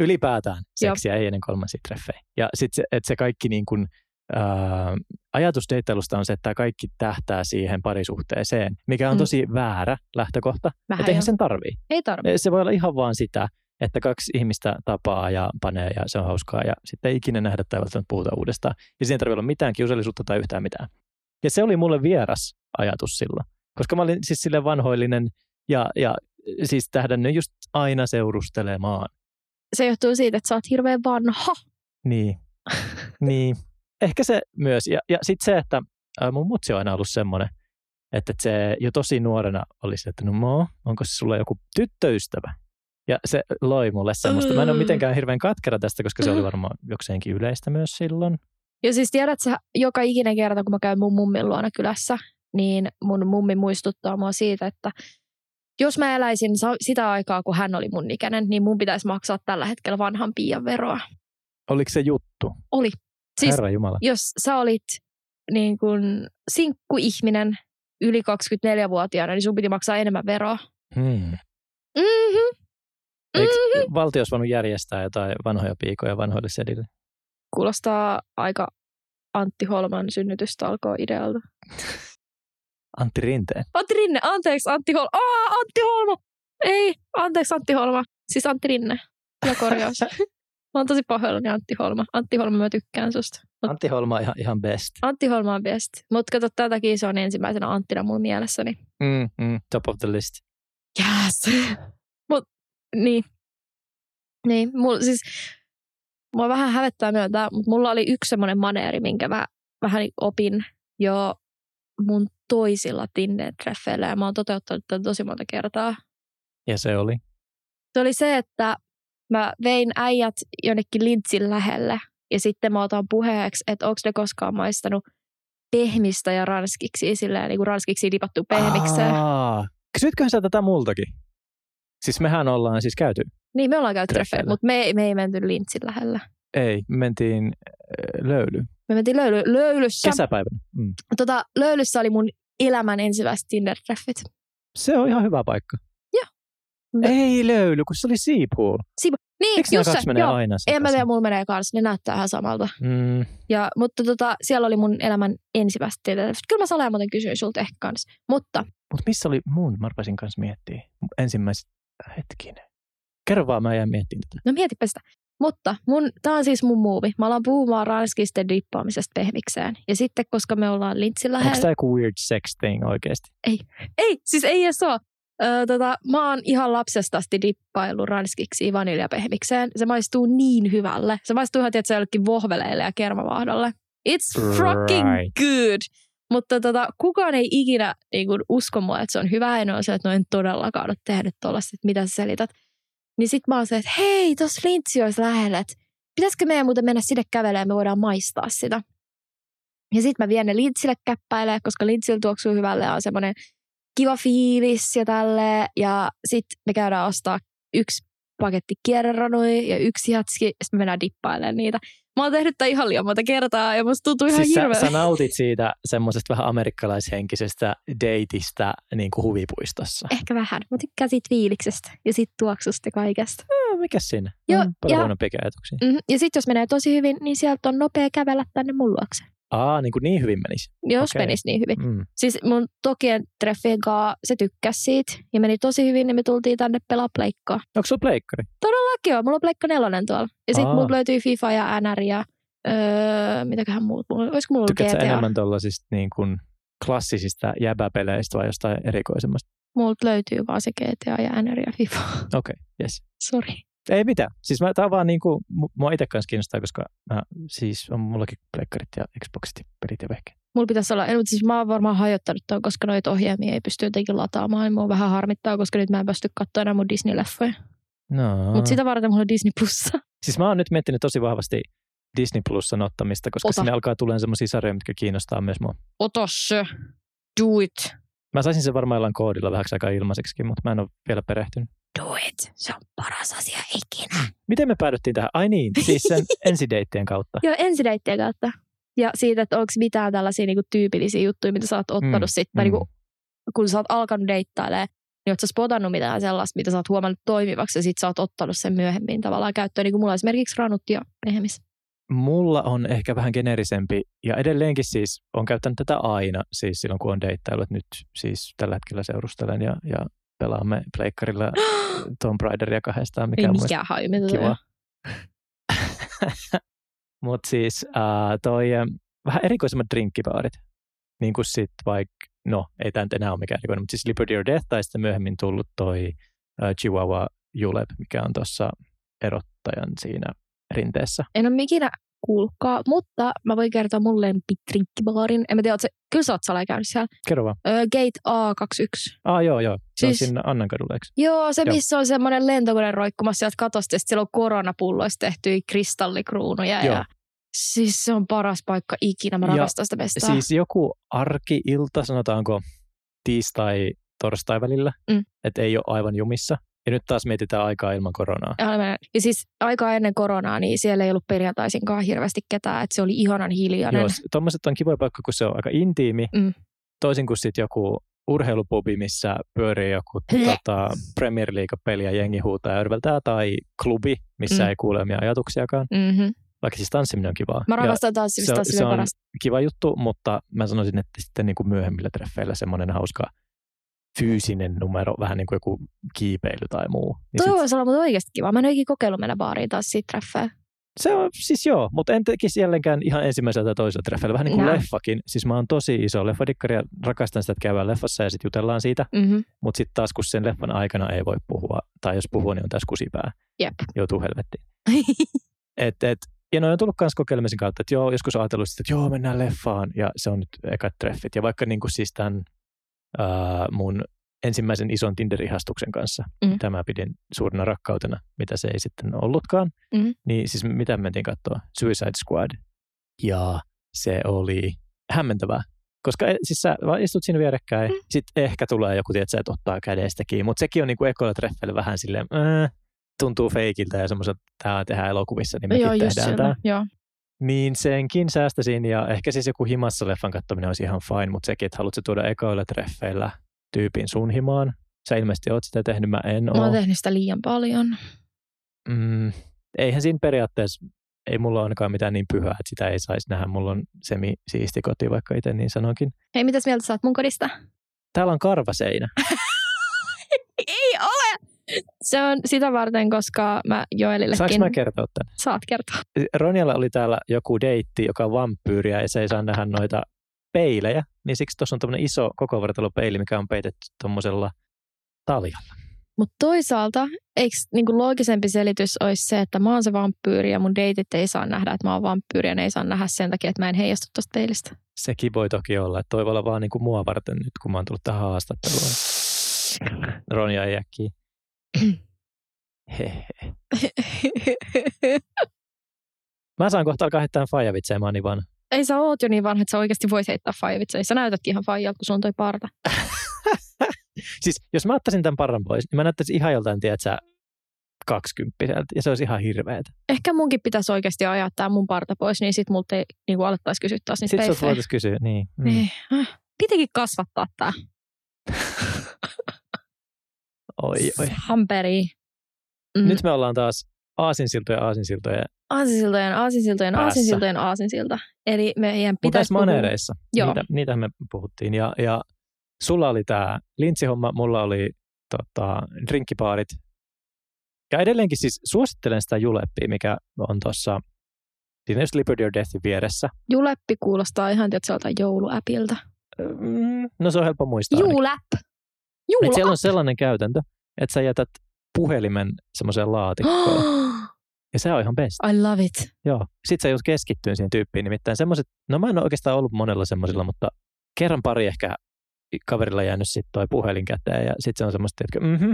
S2: ylipäätään
S1: Joo.
S2: seksiä ei ennen kolmansia treffejä. Ja sitten se, että se kaikki niin kuin, ää, ajatus deittailusta on se, että tämä kaikki tähtää siihen parisuhteeseen, mikä on
S1: Mm.
S2: tosi väärä lähtökohta.
S1: Vähän
S2: Että eihän
S1: jo.
S2: sen tarvii.
S1: Ei tarvitse.
S2: Se voi olla ihan vaan sitä, että kaksi ihmistä tapaa ja panee ja se on hauskaa ja sitten ei ikinä nähdä tai välttämättä puhuta uudestaan. Ja siinä ei tarvitse olla mitään kiusallisuutta tai yhtään mitään. Ja se oli mulle vieras ajatus silloin, koska mä olin siis sille vanhoillinen ja, ja siis tähdännyt just aina seurustelemaan.
S1: Se johtuu siitä, että sä oot hirveän vanha.
S2: Niin, (laughs) niin. Ehkä se myös. Ja, ja sitten se, että mun mutsi on aina ollut semmoinen, että se jo tosi nuorena oli se, että no mo, onko se sulla joku tyttöystävä? Ja se loi mulle semmoista. Mä en ole mitenkään hirveän katkera tästä, koska se oli varmaan jokseenkin yleistä myös silloin.
S1: Ja siis tiedät sä, joka ikinen kerta, kun mä käyn mun mummin luona kylässä, niin mun mummi muistuttaa mua siitä, että jos mä eläisin sitä aikaa, kun hän oli mun ikäinen, niin mun pitäisi maksaa tällä hetkellä vanhan piian veroa.
S2: Oliko se juttu?
S1: Oli. Siis
S2: Herra Jumala.
S1: jos sä olit niin kun sinkkuihminen yli 24-vuotiaana, niin sun piti maksaa enemmän veroa.
S2: Hmm.
S1: Mm-hmm.
S2: Eikö
S1: Mm-hmm.
S2: valtio olisi voinut järjestää jotain vanhoja piikoja vanhoille sedille?
S1: Kuulostaa aika Antti Holman synnytystä alkoi idealta. (laughs)
S2: Antti Rinteen.
S1: Antti Rinne, anteeksi Antti Holma. Aa, Antti Holma! Ei, anteeksi Antti Holma. Siis Antti Rinne. Ja korjaus. (laughs) mä oon tosi pahoillani Antti Holma. Antti Holma, mä tykkään susta. Mut
S2: Antti Holma on ihan, ihan best.
S1: Antti Holma on best. Mutta kato, tätäkin se on ensimmäisenä Anttina mun mielessäni.
S2: Mm, mm, top of the list.
S1: Yes. Mut, niin. Niin, mulla siis, mua vähän hävettää myöntää, mutta mulla oli yksi semmoinen maneeri, minkä mä vähän opin jo mun toisilla Tinder-treffeillä ja mä oon toteuttanut tätä tosi monta kertaa.
S2: Ja se oli.
S1: Se oli se, että mä vein äijät jonnekin lintsin lähelle ja sitten mä otan puheeksi, että onko ne koskaan maistanut pehmistä ja ranskiksi, silleen niin kuin ranskiksi dipattu pehmikseen.
S2: Aa, kysytköhän sä tätä multakin? Siis mehän ollaan siis käyty.
S1: Niin, me ollaan käyty treffeillä, mutta me, me ei menty lintsin lähellä.
S2: Ei, me mentiin äh, löyly.
S1: Me mentiin löyly, löylyssä.
S2: Kesäpäivänä. Mm.
S1: Tota, löylyssä oli mun elämän ensimmäiset Tinder-treffit.
S2: Se on ihan hyvä paikka.
S1: Joo.
S2: Ei löyly, kun se oli Seapool.
S1: Niin,
S2: Eikö
S1: just se,
S2: menee
S1: joo.
S2: aina
S1: En mä
S2: sekaisin?
S1: tiedä, mulla menee kanssa. Ne näyttää ihan samalta.
S2: Mm,
S1: Ja, mutta tota, siellä oli mun elämän ensimmäiset Tinder-treffit. Kyllä mä saleen muuten kysyin sulta ehkä kanssa. Mutta
S2: mutta missä oli mun? Mä rupesin kanssa miettimään. Ensimmäiset, hetkinen. Kerro vaan, mä jään miettimään tätä.
S1: No mietipä sitä. Mutta mun, tää on siis mun muuvi. Mä alan puhumaan ranskisten dippaamisesta pehmikseen. Ja sitten, koska me ollaan lintsin
S2: Onko tämä joku weird sex thing oikeasti?
S1: Ei, siis ei edes ole. Öö, tota, mä oon ihan lapsesta asti dippaillut ranskiksi vaniljapehmikseen. Se maistuu niin hyvälle. Se maistuu ihan tietysti jollekin vohveleille ja kermavaahdolle. It's fucking
S2: Right.
S1: good. Mutta tota, kukaan ei ikinä niin kuin, usko mua, että se on hyvä. En ole se, että no en todellakaan ole tehnyt tuollaista, että mitä sä selität. Niin sit mä oon se, että hei, tossa lintsi olisi lähellä, että pitäisikö meidän muuten mennä sinne kävelemään, me voidaan maistaa sitä. Ja sit mä vien ne lintsille käppäilee, koska lintsillä tuoksuu hyvälle ja on semmoinen kiva fiilis ja tälle. Ja sit me käydään ostaa yksi paketti kierreranuja ja yksi jatski, ja sitten me mennään dippailemaan niitä. Mä oon tehnyt tämän ihan liian monta kertaa ja musta tuntuu ihan
S2: Siis sä,
S1: hirveä.
S2: sä nautit siitä semmoisesta vähän amerikkalaishenkisestä deitistä niin kuin huvipuistossa.
S1: Ehkä vähän. Mä tykkään siitä fiiliksestä ja siitä tuoksusta ja kaikesta.
S2: No, mikä siinä?
S1: Joo,
S2: on paljon
S1: ja-
S2: ajatuksia.
S1: Mm-hmm. Ja sitten jos menee tosi hyvin, niin sieltä on nopea kävellä tänne mun luokse.
S2: Aa, niin, kuin niin hyvin menisi.
S1: Jos
S2: Okei.
S1: menisi niin hyvin.
S2: Mm.
S1: Siis mun tokien treffien kanssa se tykkäsi siitä ja meni tosi hyvin, niin me tultiin tänne pelaa pleikkaa.
S2: Onko sulla pleikkari?
S1: Todellakin on, mulla on pleikka nelonen tuolla. Ja sitten mulla löytyy FIFA ja NR ja öö, mitäköhän muut. Mulla, olisiko mulla
S2: Tykkäätkö
S1: GTA?
S2: enemmän tuollaisista niin kuin klassisista jäbäpeleistä vai jostain erikoisemmasta?
S1: Multa löytyy vaan se GTA ja NR ja FIFA.
S2: Okei, okay, yes.
S1: Sori.
S2: Ei mitään. Siis mä, tää on vaan niin kuin, mua itse kanssa kiinnostaa, koska mä, siis on mullakin pleikkarit ja Xboxit pelit ja vehkeet.
S1: Mulla pitäisi olla, en, mutta siis mä oon varmaan hajottanut tuon, koska noita ohjelmia ei pysty jotenkin lataamaan. Niin mua vähän harmittaa, koska nyt mä en pysty katsoa enää mun Disney-leffoja.
S2: No.
S1: Mutta sitä varten mulla on Disney Plussa.
S2: Siis mä oon nyt miettinyt tosi vahvasti Disney Plusan ottamista, koska
S1: Ota.
S2: sinne alkaa tulemaan semmoisia sarjoja, mitkä kiinnostaa myös mua.
S1: Ota se. Do it.
S2: Mä saisin sen varmaan jollain koodilla vähäksi aikaa ilmaiseksi, mutta mä en ole vielä perehtynyt.
S1: Do it. Se on paras asia ikinä.
S2: Miten me päädyttiin tähän? Ai niin, siis sen (laughs) ensideittien kautta.
S1: Joo, ensideittien kautta. Ja siitä, että onko mitään tällaisia niinku tyypillisiä juttuja, mitä sä oot ottanut
S2: Mm,
S1: mm, sitten,
S2: mm.
S1: niinku, kun sä oot alkanut deittailemaan, niin oot sä spotannut mitään sellaista, mitä sä oot huomannut toimivaksi ja sit sä oot ottanut sen myöhemmin tavallaan käyttöön, niin kuin mulla esimerkiksi ranut ja pehmis.
S2: Mulla on ehkä vähän generisempi ja edelleenkin siis on käyttänyt tätä aina, siis silloin kun on deittailu, että nyt siis tällä hetkellä seurustelen ja, ja pelaamme pleikkarilla (gasps) Tomb Raideria kahdestaan, mikä
S1: Ei
S2: on
S1: mitä
S2: kiva. (laughs) Mutta siis äh, toi äh, vähän erikoisemmat drinkkibaarit, niin kuin sit vaikka, no ei tämä nyt enää ole mikään erikoinen, mutta siis Liberty or Death tai sitten myöhemmin tullut toi äh, Chihuahua Julep, mikä on tuossa erottajan siinä rinteessä.
S1: En ole ikinä kuullutkaan, mutta mä voin kertoa mun lempidrinkkibaarin. En mä tiedä, se, kyllä sä oot salaa käynyt siellä.
S2: Kerro vaan.
S1: Öö, Gate A21.
S2: Ah joo, joo. Se siis... On sinne Annankadulle, eikö?
S1: Joo, se
S2: Joo.
S1: missä on semmoinen lentokone roikkumassa sieltä katosta, ja siellä on koronapulloista tehtyjä kristallikruunuja.
S2: Joo.
S1: Ja siis se on paras paikka ikinä, mä
S2: Ja
S1: rakastan sitä mestaa.
S2: Siis joku arki-ilta, sanotaanko tiistai, torstai välillä,
S1: Mm.
S2: että ei ole aivan jumissa. Ja nyt taas mietitään aikaa ilman koronaa.
S1: Ja siis aikaa ennen koronaa, niin siellä ei ollut perjantaisinkaan hirveästi ketään, että se oli ihanan hiljainen.
S2: Joo, tuommoiset on kivoja paikka, kun se on aika intiimi.
S1: Mm.
S2: Toisin kuin sitten joku urheilupubi, missä pyörii joku (laughs) tota, Premier League-peli ja jengi huutaa ja örveltää, tai klubi, missä
S1: Mm.
S2: ei kuule omia ajatuksiakaan.
S1: Mm-hmm.
S2: Vaikka siis tanssiminen on kivaa.
S1: Mä rakastan
S2: se,
S1: tanssimista,
S2: on- se
S1: on
S2: on
S1: parasta.
S2: kiva juttu, mutta mä sanoisin, että sitten niin kuin myöhemmillä treffeillä semmoinen hauska fyysinen numero, vähän niin kuin joku kiipeily tai muu. Niin
S1: Toi
S2: sit,
S1: voisi olla mutta oikeasti kiva. Mä en ole ikinä kokeillut mennä baariin taas siitä treffeä.
S2: se on siis joo, mutta en tekisi jälleenkään ihan ensimmäisellä tai toisella treffeillä. Vähän niin kuin
S1: Näin.
S2: leffakin. Siis mä oon tosi iso leffadikkari ja rakastan sitä, että käydään leffassa ja sitten jutellaan siitä.
S1: Mm-hmm.
S2: Mutta sitten taas, kun sen leffan aikana ei voi puhua, tai jos puhuu, niin on tässä kusipää.
S1: Jep.
S2: Joutuu helvettiin. (laughs) Et, et, ja noin on tullut myös kokeilemisen kautta, että joo, joskus ajatellut sitä, että joo, mennään leffaan, ja se on nyt ekat treffit. Ja vaikka niin kuin siis tämän ää, mun ensimmäisen ison Tinder-ihastuksen kanssa,
S1: Mm.
S2: mitä mä pidin suurena rakkautena, mitä se ei sitten ollutkaan,
S1: Mm.
S2: niin siis mitä me mentiin katsoa? Suicide Squad. Ja se oli hämmentävää. Koska e- siis sä vaan istut siinä vierekkäin, mm. sitten ehkä tulee joku, tiedät, että ottaa kädestä kiinni, mutta sekin on niinku ekoilla treffeillä vähän silleen, äh, tuntuu feikiltä ja semmoiselta, tämä tehdään elokuvissa, niin mekin
S1: Joo,
S2: tehdään tämä. Niin senkin säästäisin ja ehkä siis joku himassa leffan katsominen olisi ihan fine, mutta sekin, että haluatko tuoda ekoilla treffeillä tyypin sun himaan. Sä ilmeisesti oot sitä tehnyt, mä en
S1: Mä oon
S2: ole.
S1: tehnyt sitä liian paljon.
S2: Mm, eihän siinä periaatteessa, ei mulla ole ainakaan mitään niin pyhää, että sitä ei saisi nähdä. Mulla on semi-siisti koti, vaikka itse niin sanoinkin.
S1: Hei, mitäs mieltä sä oot mun kodista?
S2: Täällä on karvaseinä. (laughs)
S1: Ei ole! Se on sitä varten, koska mä Joelillekin...
S2: Saanko mä kertoa tämän?
S1: Saat kertoa.
S2: Ronjalla oli täällä joku deitti, joka on vampyyriä ja se ei saa nähdä noita peilejä. Niin siksi tuossa on tämmöinen iso koko peili, mikä on peitetty tuommoisella taljalla.
S1: Mutta toisaalta, eikö niinku loogisempi selitys olisi se, että mä oon se vampyyri ja mun deitit ei saa nähdä, että mä oon vampyyri ja ne ei saa nähdä sen takia, että mä en heijastu tuosta peilistä.
S2: Sekin voi toki olla, että toi voi olla vaan niin kuin mua varten nyt, kun mä oon tullut tähän haastatteluun. Ronja ei äkkiä. Hehe. Mä saan kohta alkaa heittää faijavitsejä, mä oon niin vanha.
S1: ei sä oot jo niin vanha, että sä oikeasti vois heittää faijavitsejä. Sä näytätkin ihan faijalta, kun sulla on toi parta. (laughs)
S2: Siis jos mä ottaisin tämän parran pois, niin mä näyttäisin ihan joltain, tiedät sä, kaksikymppiseltä, ja se olisi ihan hirveetä.
S1: Ehkä munkin pitäisi oikeasti ajaa tää mun parta pois, niin sit multa ei niinku alettaisi kysyä taas niitä
S2: Sitten voitaisiin kysyä, niin. Mm.
S1: Niin. Äh, Pitikin kasvattaa tää. (laughs)
S2: Oi, oi.
S1: Hamperi. Mm.
S2: Nyt me ollaan taas aasinsiltoja, aasinsiltoja.
S1: Aasinsiltojen, aasinsiltojen,
S2: Päässä.
S1: aasinsiltojen, aasinsilta. Eli meidän pitäisi
S2: näissä maneereissa,
S1: Joo.
S2: niitä, niitä me puhuttiin. Ja, ja sulla oli tämä lintsihomma, mulla oli tota, drinkkipaarit. Ja edelleenkin siis suosittelen sitä juleppia, mikä on tuossa, siinä just Liberty or Deathin vieressä.
S1: Juleppi kuulostaa ihan tietysti jouluäpiltä.
S2: Mm, no se on helppo muistaa. ainakin. Et
S1: Juuläp.
S2: siellä on sellainen käytäntö, että sä jätät puhelimen semmoiseen laatikkoon. (gasps) ja se on ihan best.
S1: I love it.
S2: Joo. Sitten sä joudut keskittyä siihen tyyppiin. Nimittäin semmoiset, no mä en ole oikeastaan ollut monella semmoisilla, mutta kerran pari ehkä kaverilla jäänyt sitten toi puhelin käteen ja sitten se on semmoista, että mhm,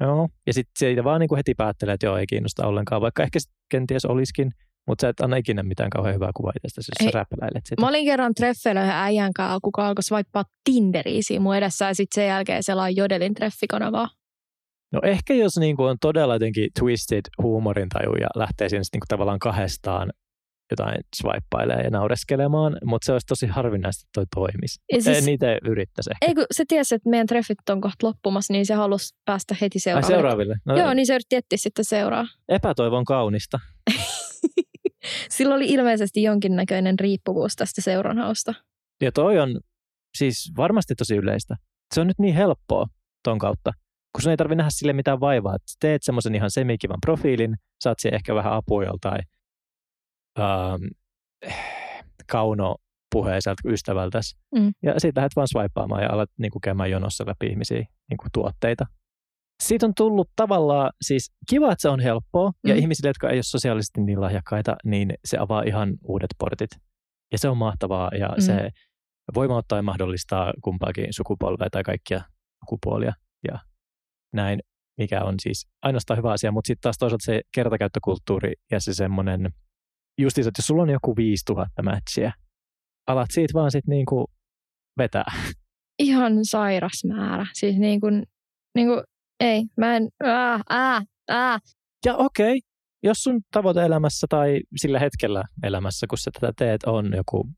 S2: joo. Ja sitten siitä vaan niinku heti päättelee, että joo, ei kiinnosta ollenkaan, vaikka ehkä sit kenties olisikin, Mutta sä et anna ikinä mitään kauhean hyvää kuvaa itsestäsi, jos
S1: Ei.
S2: sä räpläilet sitä.
S1: Mä olin kerran treffeillä yhden äijän kanssa, kuka alkoi swipea Tinderiä siinä mun edessä ja sitten sen jälkeen selaa Jodelin treffikanavaa.
S2: No ehkä jos niinku on todella jotenkin twisted huumorintaju ja lähtee siinä sit niinku tavallaan kahdestaan jotain swippailemaan ja naureskelemaan, mutta se olisi tosi harvinaista, että toi toimisi.
S1: Ja
S2: Siis,
S1: siis-
S2: niitä yrittäisi ehkä.
S1: Ei kun se tiesi, että meidän treffit on kohta loppumassa, niin se halusi päästä heti
S2: Ai
S1: seuraavalle.
S2: seuraaville. No,
S1: Joo, niin se yritti etsiä sitten seuraa.
S2: Epätoivo on kaunista. (laughs)
S1: Sillä oli ilmeisesti jonkinnäköinen riippuvuus tästä seuranhausta.
S2: Ja toi on siis varmasti tosi yleistä. Se on nyt niin helppoa ton kautta, kun sun ei tarvitse nähdä sille mitään vaivaa. Et teet semmoisen ihan semikivan profiilin, saat siihen ehkä vähän apua joltain ähm, kaunopuheiselta ystävältäsi.
S1: Mm.
S2: Ja sitten lähdet vaan swipaamaan ja alat niin kuin, käymään jonossa läpi ihmisiä niin kuin, tuotteita. Siitä on tullut tavallaan, siis kiva, että se on helppoa, ja
S1: Mm.
S2: ihmisille, jotka ei ole sosiaalisesti niin lahjakkaita, niin se avaa ihan uudet portit. Ja se on mahtavaa, ja
S1: Mm.
S2: se voimauttaa ja mahdollistaa kumpaakin sukupolvea tai kaikkia sukupuolia ja näin, mikä on siis ainoastaan hyvä asia, mutta sitten taas toisaalta se kertakäyttökulttuuri ja se semmoinen, justiinsa, että jos sulla on joku 5000 matchia, alat siitä vaan sitten niinku vetää.
S1: Ihan sairas määrä. Siis niin kuin, niin kuin ei, mä en, ää, ää, ää.
S2: Ja okei, jos sun tavoite elämässä tai sillä hetkellä elämässä, kun sä tätä teet, on joku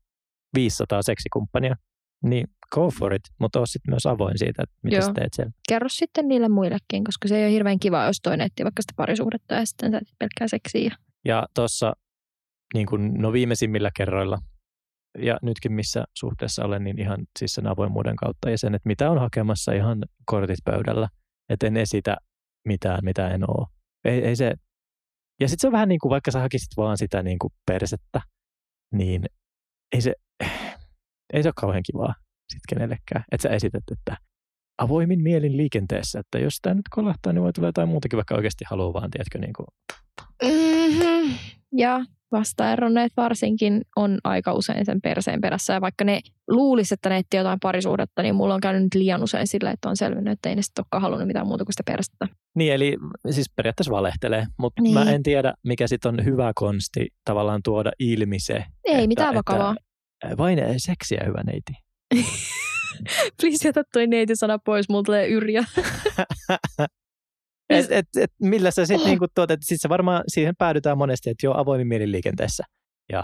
S2: 500 seksikumppania, niin go for it, mutta oo sitten myös avoin siitä, että mitä
S1: Joo.
S2: sä teet siellä.
S1: Kerro sitten niille muillekin, koska se ei ole hirveän kiva, jos toinen etsii vaikka sitä parisuhdetta ja sitten sä etsit pelkkää seksiä.
S2: Ja tuossa niin kuin, no viimeisimmillä kerroilla, ja nytkin missä suhteessa olen, niin ihan siis sen avoimuuden kautta ja sen, että mitä on hakemassa ihan kortit pöydällä. Että en esitä mitään, mitä en oo. Ei, ei se. Ja sitten se on vähän niin kuin, vaikka sä hakisit vaan sitä niin kuin persettä, niin ei se, ei se ole kauhean kivaa sitten kenellekään. Että sä esität, että avoimin mielin liikenteessä, että jos tämä nyt kolahtaa, niin voi tulla jotain muutakin, vaikka oikeasti haluaa vaan, tiedätkö, niin kuin,
S1: Mm-hmm. Ja vastaeronneet varsinkin on aika usein sen perseen perässä. Ja vaikka ne luulisi, että ne etsii jotain parisuhdetta, niin mulla on käynyt nyt liian usein sillä, että on selvinnyt, että ei ne sitten olekaan halunnut mitään muuta kuin sitä persettä.
S2: Niin, eli siis periaatteessa valehtelee, mutta
S1: Niin.
S2: mä en tiedä, mikä sitten on hyvä konsti tavallaan tuoda ilmi se.
S1: Ei
S2: että,
S1: mitään vakavaa.
S2: Että, vain seksiä, hyvä neiti. (laughs)
S1: Please jätä toi neiti-sana pois, mulla tulee yrjä. (laughs)
S2: et, et, et, millä sä sitten (clears throat) niinku tuot, että sit sä varmaan siihen päädytään monesti, että joo, avoimin mielin liikenteessä. Ja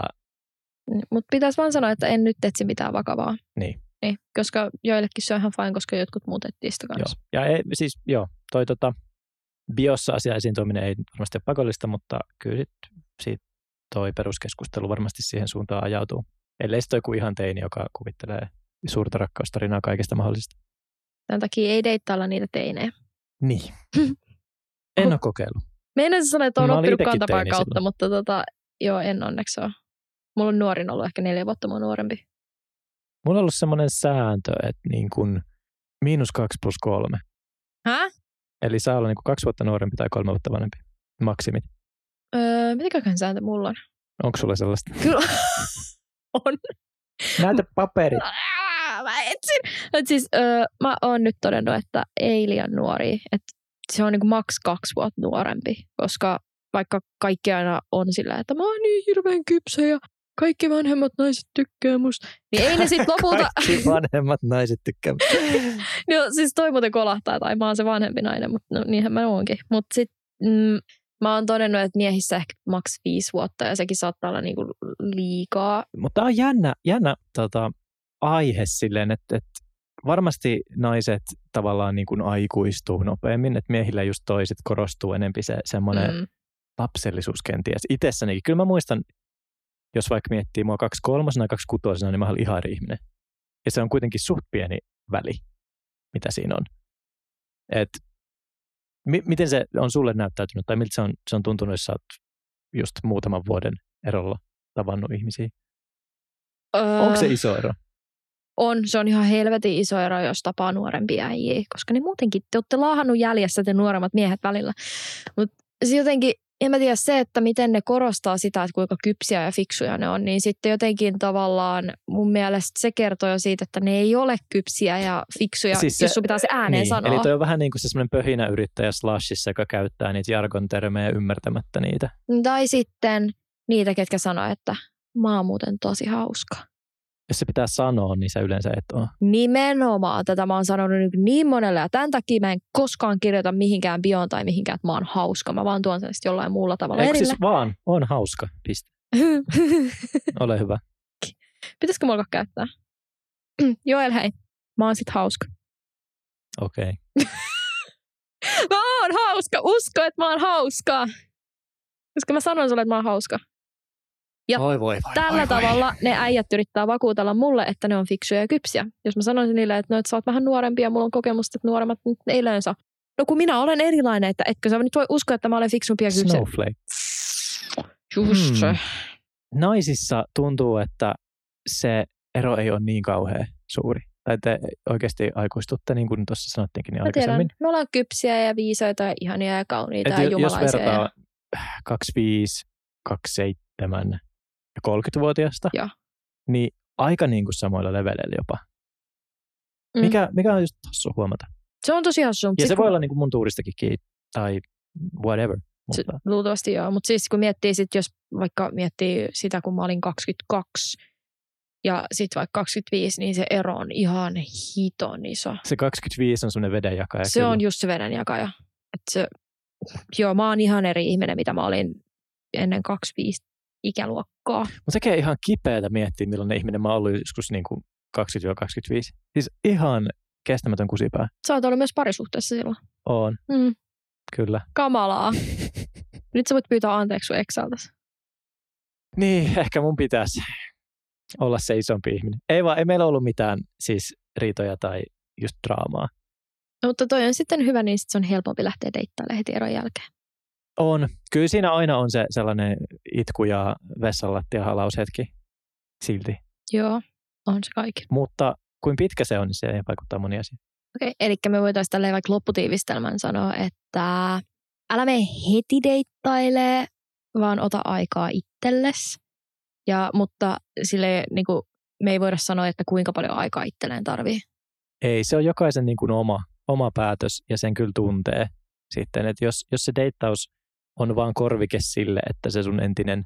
S1: Mutta pitäisi vaan sanoa, että en nyt etsi mitään vakavaa.
S2: Niin.
S1: niin. Koska joillekin se on ihan fine, koska jotkut muut etsii sitä
S2: joo.
S1: kanssa.
S2: Ja ei, siis joo, toi tota, biossa asia esiin tuominen ei varmasti ole pakollista, mutta kyllä sit, siitä toi peruskeskustelu varmasti siihen suuntaan ajautuu. Ellei sitten joku ihan teini, joka kuvittelee suurta rakkaustarinaa kaikesta mahdollisesta.
S1: Tämän takia ei deittailla niitä teinejä.
S2: Niin. (laughs) En ole kokeillut.
S1: Meinasin sanoa, että olen oppinut kantapään kautta,
S2: silloin.
S1: mutta tota, joo, en onneksi ole. Mulla on nuorin ollut ehkä neljä vuotta mua nuorempi.
S2: Mulla on ollut semmoinen sääntö, että niin kuin miinus kaksi plus kolme.
S1: Hä?
S2: Eli saa olla niin kuin kaksi vuotta nuorempi tai kolme vuotta vanhempi. Maksimit.
S1: Öö, mitäköhän sääntö mulla on?
S2: Onko sulla sellaista?
S1: Kyllä (laughs) on.
S2: Näytä paperit. (laughs)
S1: Mä etsin. Et siis, öö, mä oon nyt todennut, että ei liian nuori. Että se on niinku maks kaksi vuotta nuorempi, koska vaikka kaikki aina on sillä, että mä oon niin hirveän kypsä ja kaikki vanhemmat naiset tykkää musta, niin ei ne sit (laughs) lopulta...
S2: Kaikki vanhemmat naiset tykkää.
S1: No (laughs) siis toi muuten kolahtaa, tai mä oon se vanhempi nainen, mutta no, niinhän mä oonkin. Mutta sit mm, mä oon todennut, että miehissä ehkä maks viisi vuotta, ja sekin saattaa olla niinku liikaa.
S2: Mutta tämä on jännä, jännä tota, aihe silleen, että, että varmasti naiset tavallaan niin kuin aikuistuu nopeammin, että miehillä just toiset korostuu enempi se semmoinen
S1: Mm.
S2: lapsellisuus kenties itsessänikin. Kyllä mä muistan, jos vaikka miettii mua kaksi kolmosena ja kaksi kutosena, niin mä olin ihan eri ihminen. Ja se on kuitenkin suht pieni väli, mitä siinä on. Et, mi- miten se on sulle näyttäytynyt, tai miltä se on, se on tuntunut, jos sä oot just muutaman vuoden erolla tavannut ihmisiä?
S1: Öö,
S2: Onko se iso ero?
S1: On, se on ihan helvetin iso ero, jos tapaa nuorempia äijiä, koska ne muutenkin, te olette laahannut jäljessä te nuoremmat miehet välillä. Mutta se jotenkin, en mä tiedä se, että miten ne korostaa sitä, että kuinka kypsiä ja fiksuja ne on, niin sitten jotenkin tavallaan mun mielestä se kertoo jo siitä, että ne ei ole kypsiä ja fiksuja,
S2: Siis se-
S1: jos sun pitää se ääneen
S2: niin,
S1: sanoa.
S2: Eli toi on vähän niin kuin se semmoinen pöhinäyrittäjä slashissa, joka käyttää niitä jargon termejä ymmärtämättä niitä.
S1: Tai sitten niitä, ketkä sanoo, että mä oon muuten tosi hauska.
S2: Jos se pitää sanoa, niin sä yleensä et ole.
S1: Nimenomaan tätä mä oon sanonut nyt niin monelle ja tämän takia mä en koskaan kirjoita mihinkään bioon tai mihinkään, että mä oon hauska. Mä vaan tuon sen sitten jollain muulla tavalla
S2: Eikö siis vaan, on hauska, piste. (laughs) Ole hyvä.
S1: Pitäisikö mulla käyttää? (clears throat) Joel, hei. Mä oon sit hauska.
S2: Okei. Okay. (laughs)
S1: Mä oon hauska. Usko, että mä oon hauska. Koska mä sanon sulle, että mä oon hauska. Ja
S2: Voi voi voi.
S1: Tällä
S2: voi,
S1: tavalla ne äijät yrittää vakuutella mulle, että ne on fiksuja ja kypsiä. Jos mä sanoisin niille, että, no, että sä oot vähän nuorempia ja mulla on kokemusta, että nuoremmat nyt ei yleensä. No kun minä olen erilainen, että etkö sä nyt voi uskoa, että mä olen fiksumpi ja
S2: Voi.
S1: kypsiä.
S2: Snowflake.
S1: Just se.
S2: Hmm. Naisissa tuntuu, että se ero ei ole niin kauhean suuri. Tai te oikeasti aikuistutte, niin kuin tuossa sanottiinkin niin
S1: Mä tiedän,
S2: aikaisemmin.
S1: me ollaan kypsiä ja viisaita ja ihania ja kauniita
S2: Et
S1: ja
S2: jo- jos
S1: jumalaisia.
S2: vertaa
S1: Ja...
S2: 25, 27 ja 30-vuotiaasta,
S1: Joo.
S2: niin aika niin kuin samoilla leveleillä jopa.
S1: Mm.
S2: Mikä, mikä on just hassu huomata.
S1: Se on tosi hassu.
S2: Ja se voi olla niin kuin mun tuuristakin kiinni, tai whatever.
S1: Se, luultavasti joo, mutta siis kun miettii sit, jos vaikka miettii sitä, kun mä olin 22 ja sitten vaikka 25, niin se ero on ihan hiton iso.
S2: se 25 on semmoinen vedenjakaja.
S1: se
S2: kyllä.
S1: on just se vedenjakaja. Et se, joo, mä oon ihan eri ihminen, mitä mä olin ennen 25 ikäluokkaa.
S2: Mutta sekin ihan kipeätä miettiä, millainen ihminen mä oon ollut joskus niin kuin 20-25. Siis ihan kestämätön kusipää.
S1: Sä oot ollut myös parisuhteessa silloin.
S2: On,
S1: Mm,
S2: kyllä.
S1: kamalaa. (laughs) Nyt sä voit pyytää anteeksi sun.
S2: Niin, ehkä mun pitäisi olla se isompi ihminen. Ei vaan, ei meillä ollut mitään siis riitoja tai just draamaa.
S1: No, mutta toi on sitten hyvä, niin sit se on helpompi lähteä deittailemaan heti eron jälkeen.
S2: On. Kyllä siinä aina on se sellainen itku ja vessanlattia halaushetki silti.
S1: Joo, on se kaikki.
S2: Mutta kuin pitkä se on, niin se vaikuttaa moni asia.
S1: Okei, eli me voitaisiin tälleen vaikka lopputiivistelmän sanoa, että älä mene heti deittailee, vaan ota aikaa itselles. Ja, mutta sille niin kuin, me ei voida sanoa, että kuinka paljon aikaa itselleen tarvii.
S2: Ei, se on jokaisen niin kuin oma, oma päätös ja sen kyllä tuntee sitten. Että jos, jos se deittaus on vaan korvike sille, että se sun entinen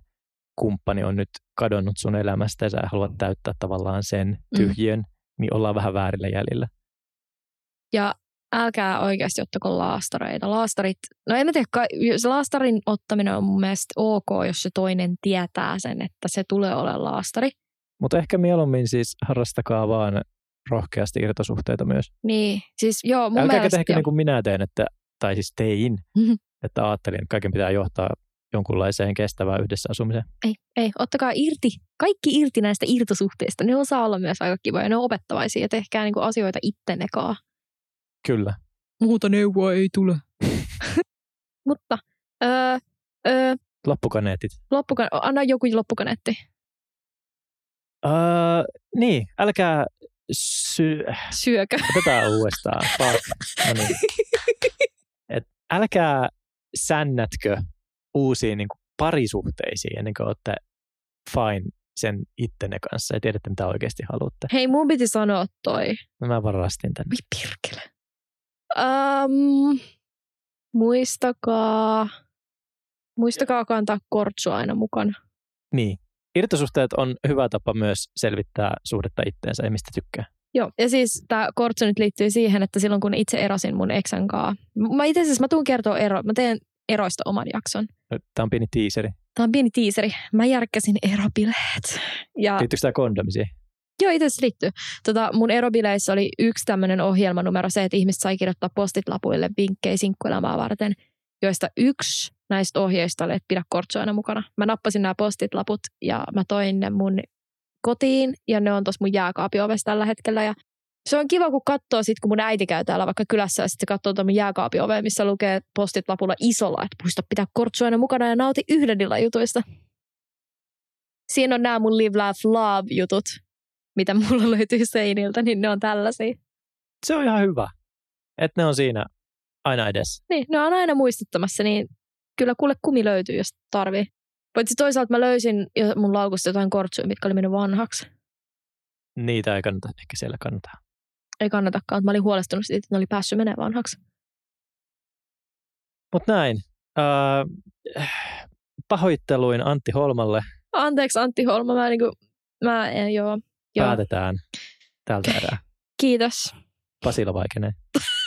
S2: kumppani on nyt kadonnut sun elämästä ja sä haluat täyttää tavallaan sen tyhjön, mm. niin ollaan vähän väärillä jäljillä.
S1: Ja älkää oikeasti ottako laastareita. Laastarit, no en mä tiedä, se laastarin ottaminen on mun mielestä ok, jos se toinen tietää sen, että se tulee olemaan laastari.
S2: Mutta ehkä mieluummin siis harrastakaa vaan rohkeasti irtosuhteita myös.
S1: Niin, siis joo, mun
S2: Älkääkä
S1: mielestä
S2: tehkö
S1: joo.
S2: niin kuin minä teen, että, tai siis tein,
S1: Mhm.
S2: Että ajattelin, että kaiken pitää johtaa jonkunlaiseen kestävään yhdessä asumiseen.
S1: Ei, ei, ottakaa irti, kaikki irti näistä irtosuhteista. Ne osaa olla myös aika kivoja, ne on opettavaisia ja tehkää niinku asioita ittenne kaa.
S2: Kyllä.
S1: Muuta neuvoa ei tule. (laughs) Mutta öö, öö,
S2: Loppukaneetit.
S1: loppukan, anna joku loppukaneetti.
S2: Uh, niin, älkää sy-
S1: Syökö.
S2: Otetaan uudestaan. (laughs) No niin. (laughs) Et älkää sännätkö uusiin niin kuin parisuhteisiin ennen kuin olette fine sen ittenne kanssa ja tiedätte, mitä oikeasti haluatte.
S1: Hei, mun piti sanoa toi.
S2: No mä varastin tän.
S1: Voi pirkele. Um, muistakaa, muistakaa kantaa kortsu aina mukana.
S2: Niin. Irtosuhteet on hyvä tapa myös selvittää suhdetta itteensä ja mistä tykkää.
S1: Joo, ja siis tämä kortsu nyt liittyy siihen, että silloin kun itse erosin mun eksän kaa, mä itse asiassa mä tuun kertoa ero, mä teen eroista oman jakson.
S2: Tämä on pieni tiiseri.
S1: Tämä on pieni tiiseri. Mä järkkäsin erobileet. Ja
S2: Liittyykö tämä kondomisiin?
S1: joo, itse asiassa liittyy. Tota, mun erobileissä oli yksi tämmöinen ohjelmanumero se, että ihmiset sai kirjoittaa postit lapuille vinkkejä sinkkuelämää varten, joista yksi näistä ohjeista oli, että pidä kortsu aina mukana. Mä nappasin nämä postit laput ja mä toin ne mun kotiin ja ne on tuossa mun jääkaapin ovessa tällä hetkellä ja se on kiva, kun katsoo sit, kun mun äiti käy täällä vaikka kylässä ja sitten se katsoo tuon mun jääkaapin oveen, missä lukee postit lapulla isolla, että muista pitää kortsu aina mukana ja nauti yhden illan jutuista. Siinä on nämä mun Live, Laugh, Love jutut, mitä mulla löytyy seiniltä, niin ne on tällaisia.
S2: Se on ihan hyvä, että ne on siinä aina edessä.
S1: Niin, ne on aina muistuttamassa, niin kyllä kuule kumi löytyy, jos tarvii. Paitsi toisaalta mä löysin jo mun laukusta jotain kortsuja, mitkä oli mennyt vanhaksi.
S2: Niitä ei kannata ehkä siellä kannata.
S1: Ei kannatakaan, mä olin huolestunut siitä, että ne oli päässyt menemään vanhaksi.
S2: Mutta näin. Öö, pahoitteluin Antti Holmalle
S1: Anteeksi Antti Holma, mä, niinku, mä en, joo, joo.
S2: päätetään tältä erää.
S1: Kiitos.
S2: Pasila vaikenee. (laughs)